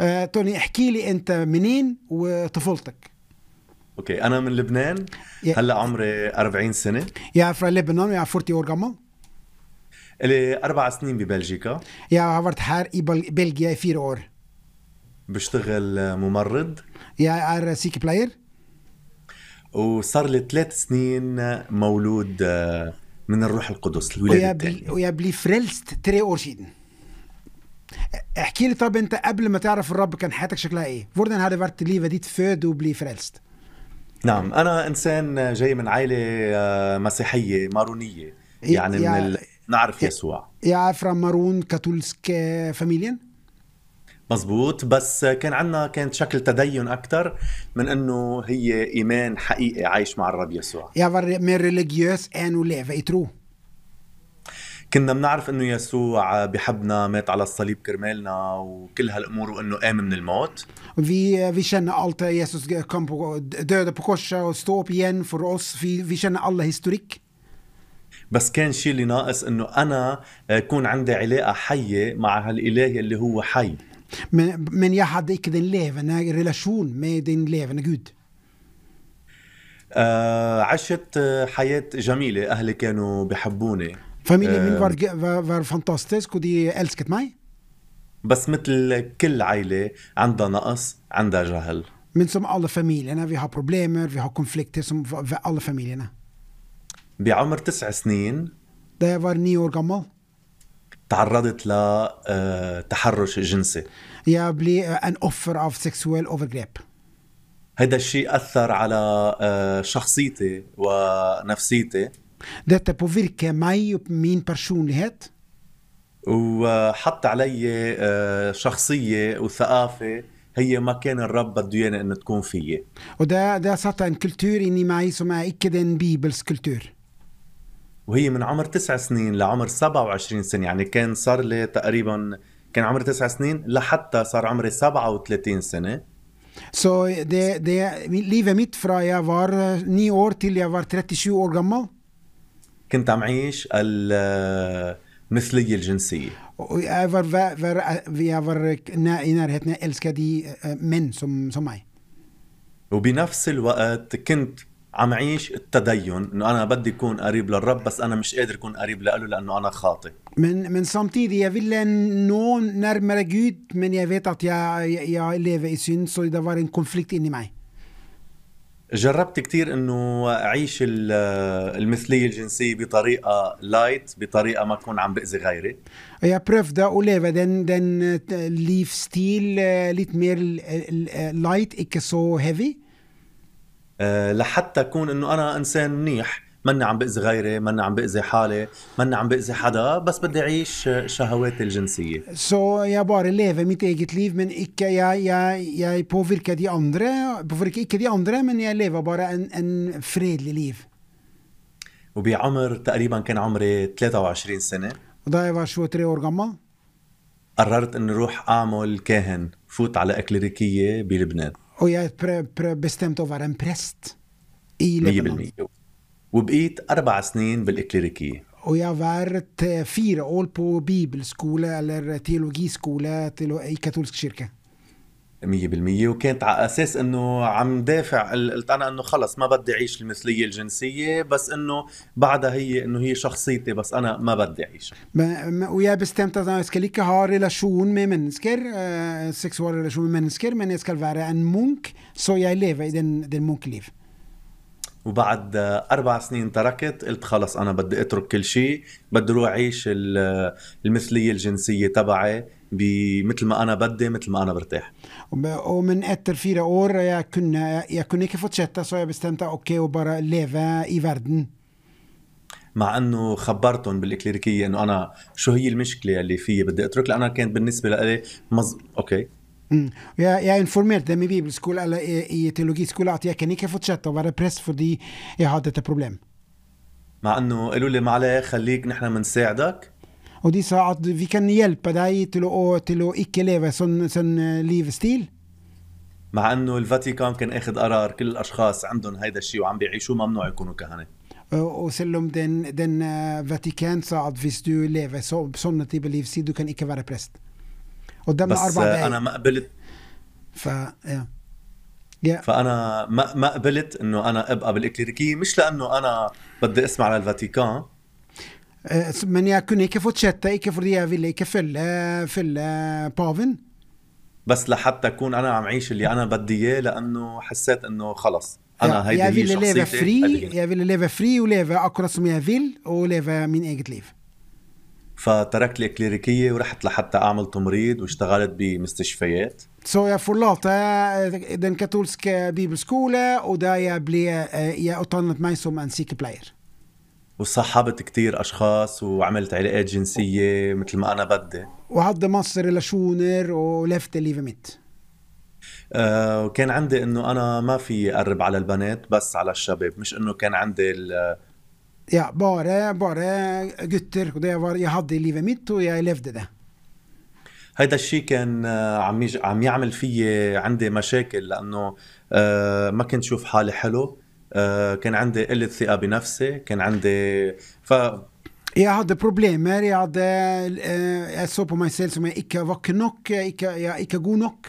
Uh, Tony, احكي لي أنت منين وطفولتك؟ أوكي أنا من لبنان Yeah. هلا عمري 40 سنه er fra Lebanon, er 40 år gammel. لي أربع سنين ببلجيكا Jeg har vært her i Bel- Belgia i fire år. بشتغل ممرض. يا آر سيكي بلاير؟ وصار لي ثلاث سنين مولود آه، من الروح القدس الولادة ويا بلي فريلست تري اورشيدن احكي لي طب أنت قبل ما تعرف الرب كان حياتك شكلها إيه؟ فوردن هاد فارت لي فديت فود وبلي فريلست. نعم أنا إنسان جاي من عائلة آه، مسيحية مارونية. يعني يا من ال... نعرف يسوع. يا فرام مارون كاتولسك فاميليان مزبوط بس كان عندنا كانت شكل تدين أكثر من إنه هي إيمان حقيقي عايش مع الرب يسوع religiøs enn å leve i tro. كنا بنعرف إنه يسوع بحبنا مات على الصليب كرمالنا وكل هالأمور وإنه قام من الموت Vi, vi kjenner alt det Jesus kom på, døde på korset stå igjen for oss. Vi, vi kjenner alle historikk. بس كان شيء اللي ناقص إنه أنا يكون عندي علاقة حية مع هالإله اللي هو حي Men, men jeg hadde ikke den levende relasjonen med den levende Gud. عشت حياة جميلة أهلي كانوا بحبوني فاميلي من var, var fantastisk ودي ألسكت معي بس مثل كل عائلة عندها نقص عندها جهل من som alla familjerna, vi har problem, vi har konflikter som alla familjerna. بعمر تسع سنين ده var nio år gammal تعرضت لتحرش آه، جنسي يا بلي ان اوفر اوف سكسوال اوفر جريب هذا الشيء أثر على آه، شخصيتي ونفسيتي ده påvirker كماي مين برشون personlighet. وحط علي آه، شخصية وثقافة هي ما كان الرب بده ياني إنه تكون فيي. وده ده سطن en إني معي i mig بيبلس كلتور. وهي من عمر تسع سنين لعمر 27 سنة. يعني كان صار لي تقريبا كان عمري تسع سنين لحتى صار عمري 37 سنة. So سو دي دي ليفا ميت فرايا فار ني اور تيليا فار 37 اور جمال كنت عم عيش المثليه الجنسية. ايفر فار في ايفر نا انار هتنا السكا دي من سم سماي وبنفس الوقت كنت عم عيش التدين إنه أنا بدي أكون قريب للرب بس أنا مش قادر أكون قريب له لأنه أنا خاطئ. من من سامتي دي يافيل نو نار مرغوت من يافيت يا يا يا لي في سين سو دافار إن كونفليكت إني معي. جربت كثير إنه أعيش المثلية الجنسية بطريقة لايت بطريقة ما أكون عم بأذي غيري. يا بروف دا اوليفا دن دن ليف ستيل ليت مير لايت اكسو هيفي أه لحتى أكون إنه أنا إنسان منيح. ماني عم بأذي غيري ماني عم بأذي حالي ماني عم بأذي حدا بس بدي أعيش شهواتي الجنسية. Så jeg bare lever mitt eget liv, men ikke jeg, jeg, jeg påvirker de andre. Påvirker ikke de andre, men jeg lever bare en, en fredelig liv. وبعمر تقريبا كان عمري 23 سنة. da jeg var 23 år gammel, قررت إني أروح أعمل كاهن فوت على إكليريكية بلبنان. og jeg prøv, prøv, bestemte å være en prest i Lebanon. 100% وبقيت اربع سنين بالاكليريكيه Og jeg har vært eh, fire år på bibelskole eller teologiskole til, i katolsk kirke. 100% وكانت على أساس إنه عم دافع قلت أنا إنه خلص ما بدي أعيش المثلية الجنسية بس إنه بعدها هي إنه هي شخصيتي بس أنا ما بدي أعيش Men, men, og jeg bestemte at jeg skal ikke ha relasjon med mennesker, eh, seksual relasjon med mennesker, men jeg skal være en munk, så jeg lever i den, den munkeliv. وبعد أربع سنين تركت قلت خلص أنا بدي أترك كل شيء بدي أروح أعيش ال- المثلية الجنسية تبعي مثل ما أنا بدي مثل ما أنا برتاح och men efter fyra år jag kunde jag kunde inte fortsätta så jag bestämde okej okay, och bara leva i världen. مع أنه خبرتهم بالإكليريكية إنه أنا شو هي المشكلة اللي في بدي أترك لأنها كانت بالنسبة لالي مز... أوكي. يا يا انفورميرت دم بيبل سكول على اي تيولوجي سكول اعطي كان يكفي فوتشات وار بريس فور دي يا هذا بروبلم مع أنه قالوا لي معلش خليك نحن بنساعدك Og de sa at vi kan hjelpe deg til å, til å ikke leve sånn, sånn eh, livsstil. مع انه الفاتيكان كان اخذ قرار كل الاشخاص عندهم هيدا الشيء وعم بيعيشوه ممنوع يكونوا كهنه den, den eh, Vatikan sa at hvis du lever så, sånne type livsstil, du kan ikke være prest. Og de بس أنا ما قبلت ja. Ja. فانا ما ما قبلت انه أنا ابقى بالاكليريكيه مش لأنه أنا بدي اسمع للفاتيكان Eh, Men jeg kunne ikke fortsette, ikke fordi jeg ville ikke følge, følge paven. بس لحتى أكون أنا عم عيش اللي أنا بدي إياه لأنه حسيت إنه خلص. أنا هيدي هي شخصيتي يا فيل ليفا فري يا فيل ليفا فري وليفا اكرس يا فيل وليفا مين ايجت ليف فتركت الاكليريكيه ورحت لحتى أعمل تمريض واشتغلت بمستشفيات. سو يا فولاتا دن كاتولسك بيبل سكولا ودا بلي يا اوتانت مايسوم ان سيك بلاير. وصاحبت كتير أشخاص وعملت علاقات جنسية مثل ما أنا بدي relasjoner og levde livet mitt. آه، وكان عندي إنه أنا ما في أقرب على البنات بس على الشباب مش إنه كان عندي ال- Ja, bare, bare gutter. Og det var jeg hadde i livet mitt, og jeg levde det. هيدا الشيء كان آه، عم. عم يعمل فيي عندي مشاكل لأنه آه، ما كنت شوف حالي حلو آه، كان عندي قلة ثقة بنفسي كان عندي ف يا هذا بروبليم يا هذا سو ماي سيلز ايكا وك نوك ايكا يا ايكا جو نوك.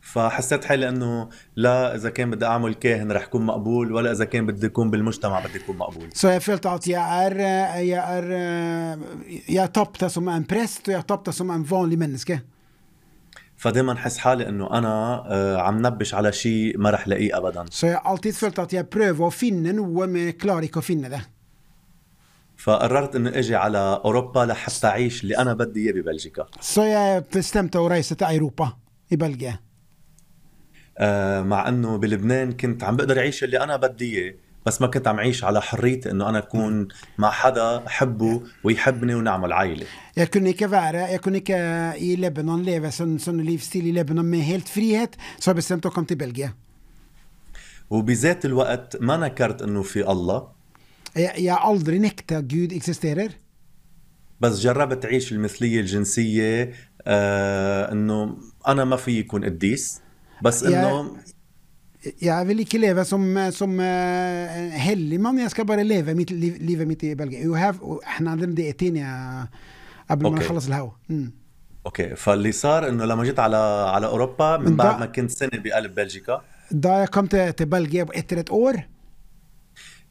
فحسيت حالي إنه لا إذا كان بدي أعمل كاهن رح اكون مقبول ولا إذا كان بدي اكون بالمجتمع بدي اكون مقبول. سو اي فيلت اوت يا أر يا أر يا توب تسوم امبرست يا توب تسوم ام فونلي منسكه فدائما حس حالي إنه أنا آه، عم نبش على شيء ما رح لاقيه ابدا Så jeg har alltid følt at jeg prøver å finne noe, men jeg klarer ikke å finne det. فقررت انه أجي على أوروبا لحتى أعيش اللي أنا بدي إياه ببلجيكا Så jeg bestemte å reise til Europa, i Belgia. آه، مع إنه بلبنان كنت عم بقدر أعيش اللي أنا بدي إياه بس ما كنت عم عيش على حريتي انه أنا اكون مع حدا احبه ويحبني ونعمل عائله Jeg kunne ikke være Jeg kunne ikke i Lebanon leve sånn, sånn livsstil i Lebanon med helt frihet, så jeg bestemte å komme til Belgia. وبذات الوقت ما نكرت انه في الله Jeg, jeg aldri nekta at Gud eksisterer. بس جربت اعيش المثليه الجنسيه آه انه أنا ما في يكون قديس بس انه Jeg vil ikke leve som, som eh, en hellig mann, jeg skal bare leve mitt, liv, livet mitt i Belgia. إحنا عندنا دقيقتين يا قبل ما. نخلص الهوا. أوكي فاللي صار انه لما جيت على على اوروبا من بعد بع- ما كنت سنه بقلب بلجيكا Da jeg kom til, til Belgia etter et år,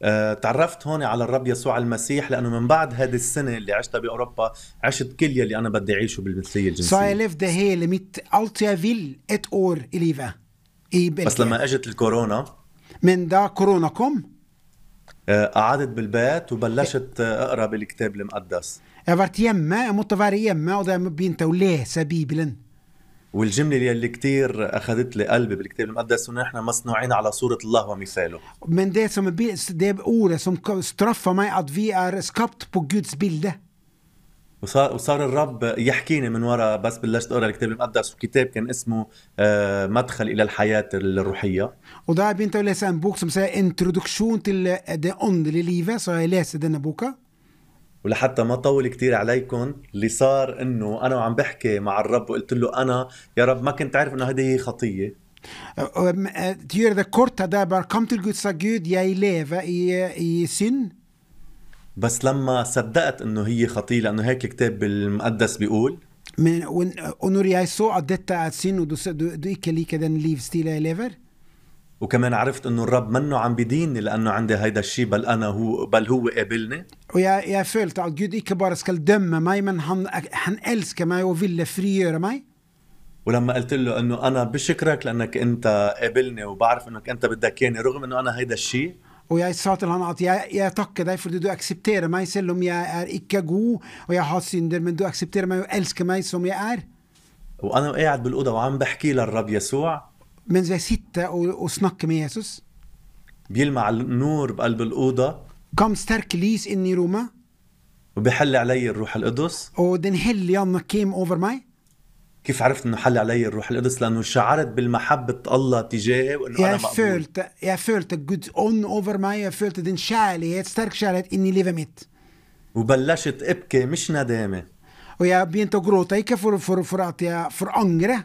آه، تعرفت هون على الرب يسوع المسيح لأنه من بعد هذه السنة اللي عشتها بأوروبا عشت كل يلي أنا بدي أعيشه بالمثليه så har jeg الجنسيه levd hele mitt Alt jeg vil, et år i livet. اي بس لما إجت الكورونا من دا كورونا كوم؟ آه، قعدت بالبيت وبلشت آه، أقرأ بالكتاب المقدس. عبرت يما متفار يما وذا بينت وليه سبيبلن والجملة اللي, اللي كثير أخذت لي قلبي بالكتاب المقدس إنه نحن مصنوعين على صورة الله ومثاله. من ده som det ordet som straffa mig att vi är skapt på Guds bilder وصار وصار الرب يحكيني من ورا بس بلشت أقرأ الكتاب المقدس وكتاب كان اسمه آه، مدخل إلى الحياة الروحية da jeg begynte å lese en bok som sier 'Introduksjon til eh, det åndelige livet', så boka. ولحتى ما طول كتير عليكم اللي صار إنه أنا وعم بحكي مع الرب وقلت له أنا يا رب ما كنت عارف إنه هذه هي خطية Og, og, eh, Til å gjøre det kort, da jeg bare kom til Gud sa Gud, jeg lever i, i synd. بس لما صدقت إنه هي خطية لأنه هيك الكتاب المقدس بيقول. Men, og, og når jeg så at dette er synd, og du, s- du, du ikke liker den livsstilen jeg lever, وكمان عرفت إنه الرب منه عم بديني لأنه عندي هيدا الشيء بل أنا هو بل هو قابلني. Jeg, jeg følte at Gud ikke bare skal dømme meg, men han, han elsker meg og ville frigjøre meg. ولما قلت له إنه أنا بشكرك لأنك أنت قابلني وبعرف إنك أنت بدك إياني رغم إنه أنا هيدا الشيء. Og jeg sa til han at jeg, jeg, takker deg fordi du aksepterer meg selv om jeg er ikke god og jeg har synder, men du aksepterer meg og elsker meg som jeg er. Mens jeg sitter og, og snakker med Jesus. Kom sterke lys inn i rommet. Og Den hellige ånd kom over meg. كيف عرفت إنه حل علي الروح القدس؟ لأنه شعرت بالمحبة الله تجاهي وإنه أنا مقبول. فولت يا فولت جود اون اوفر ماي يا فولت دين شالي هي ستارك شالت إني ليف ميت. وبلشت أبكي مش ندامة. Oh, ويا بينتو جروت هيك فور فور فور فور أنجرة.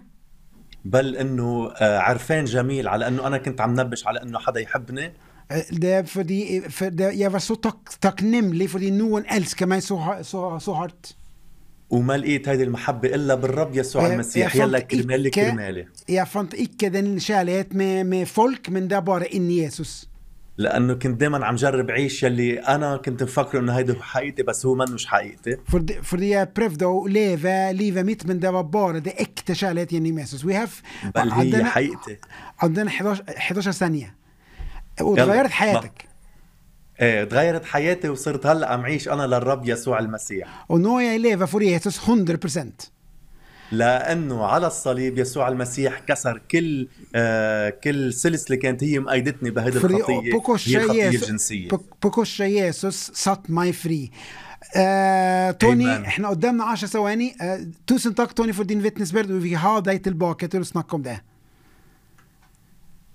بل إنه آه، عرفان جميل على إنه أنا كنت عم نبش على إنه حدا يحبني. ده فدي Det fordi, for تاك تاك نيم لي tak, takknemlig fordi noen elsker meg سو så, så hardt. وما لقيت هيدي المحبة إلا بالرب يسوع jeg, المسيح fant يلا كرمالي كرمالي jeg fant ikke den kjærlighet med, med folk, men det inni Jesus. لأنه كنت دائما عم جرب عيش يلي أنا كنت مفكره إنه هيدي حقيقتي بس هو منوش حقيقتي fordi jeg prøvde å leve livet mitt, men det var det ekte kjærlighet inni Jesus. We have بل هي حقيقتي عندنا 11 11 ثانية. وتغيرت حياتك إيه، تغيرت حياتي وصرت هلأ عم عيش أنا للرب يسوع المسيح. ونو اي ليفا فور يسوس 100% لأنه على الصليب يسوع المسيح كسر كل آه كل سلسلة كانت هي مقيدتني بهذه الخطية. هي الخطية الجنسية. بوكوش يسوس سات ماي فري. آه، توني إحنا قدامنا 10 ثواني. آه، توسن تاك توني فور دين فيتنس بيرد. وفي هاو دايت الباكيت اللي سنقكم ده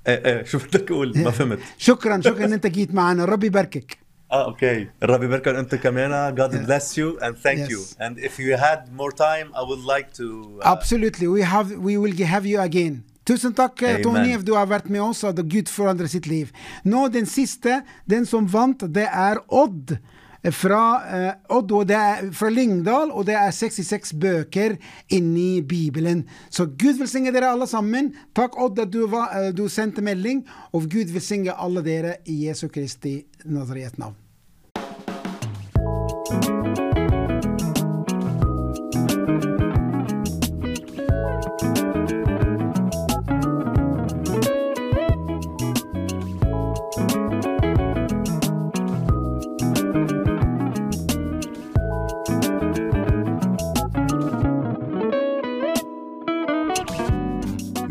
إيه إيه شو بدك أقول ما فهمت شكرا شكرا ان انت جيت معنا ربي يباركك آه أوكي الرب يبارككم أنتم كمان God bless you and thank Yes. you and if you had more time I would like to uh, Absolutely. We, have, we will have you again. Tusen takk, eh, Amen. Tony, at du har vært med oss, og Gud forandrer sitt liv. Nå, den siste, den som vant, det er Odd. Eh, Fra, eh, Odd, og det er fra Lyngdal, og det er 66 bøker inni Bibelen. Så Gud velsigne dere alle sammen. Takk, Odd, at du, var, eh, du sendte melding. Og Gud velsigne alle dere i Jesu Kristi Nazaret navn.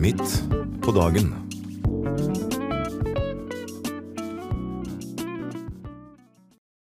Midt på dagen.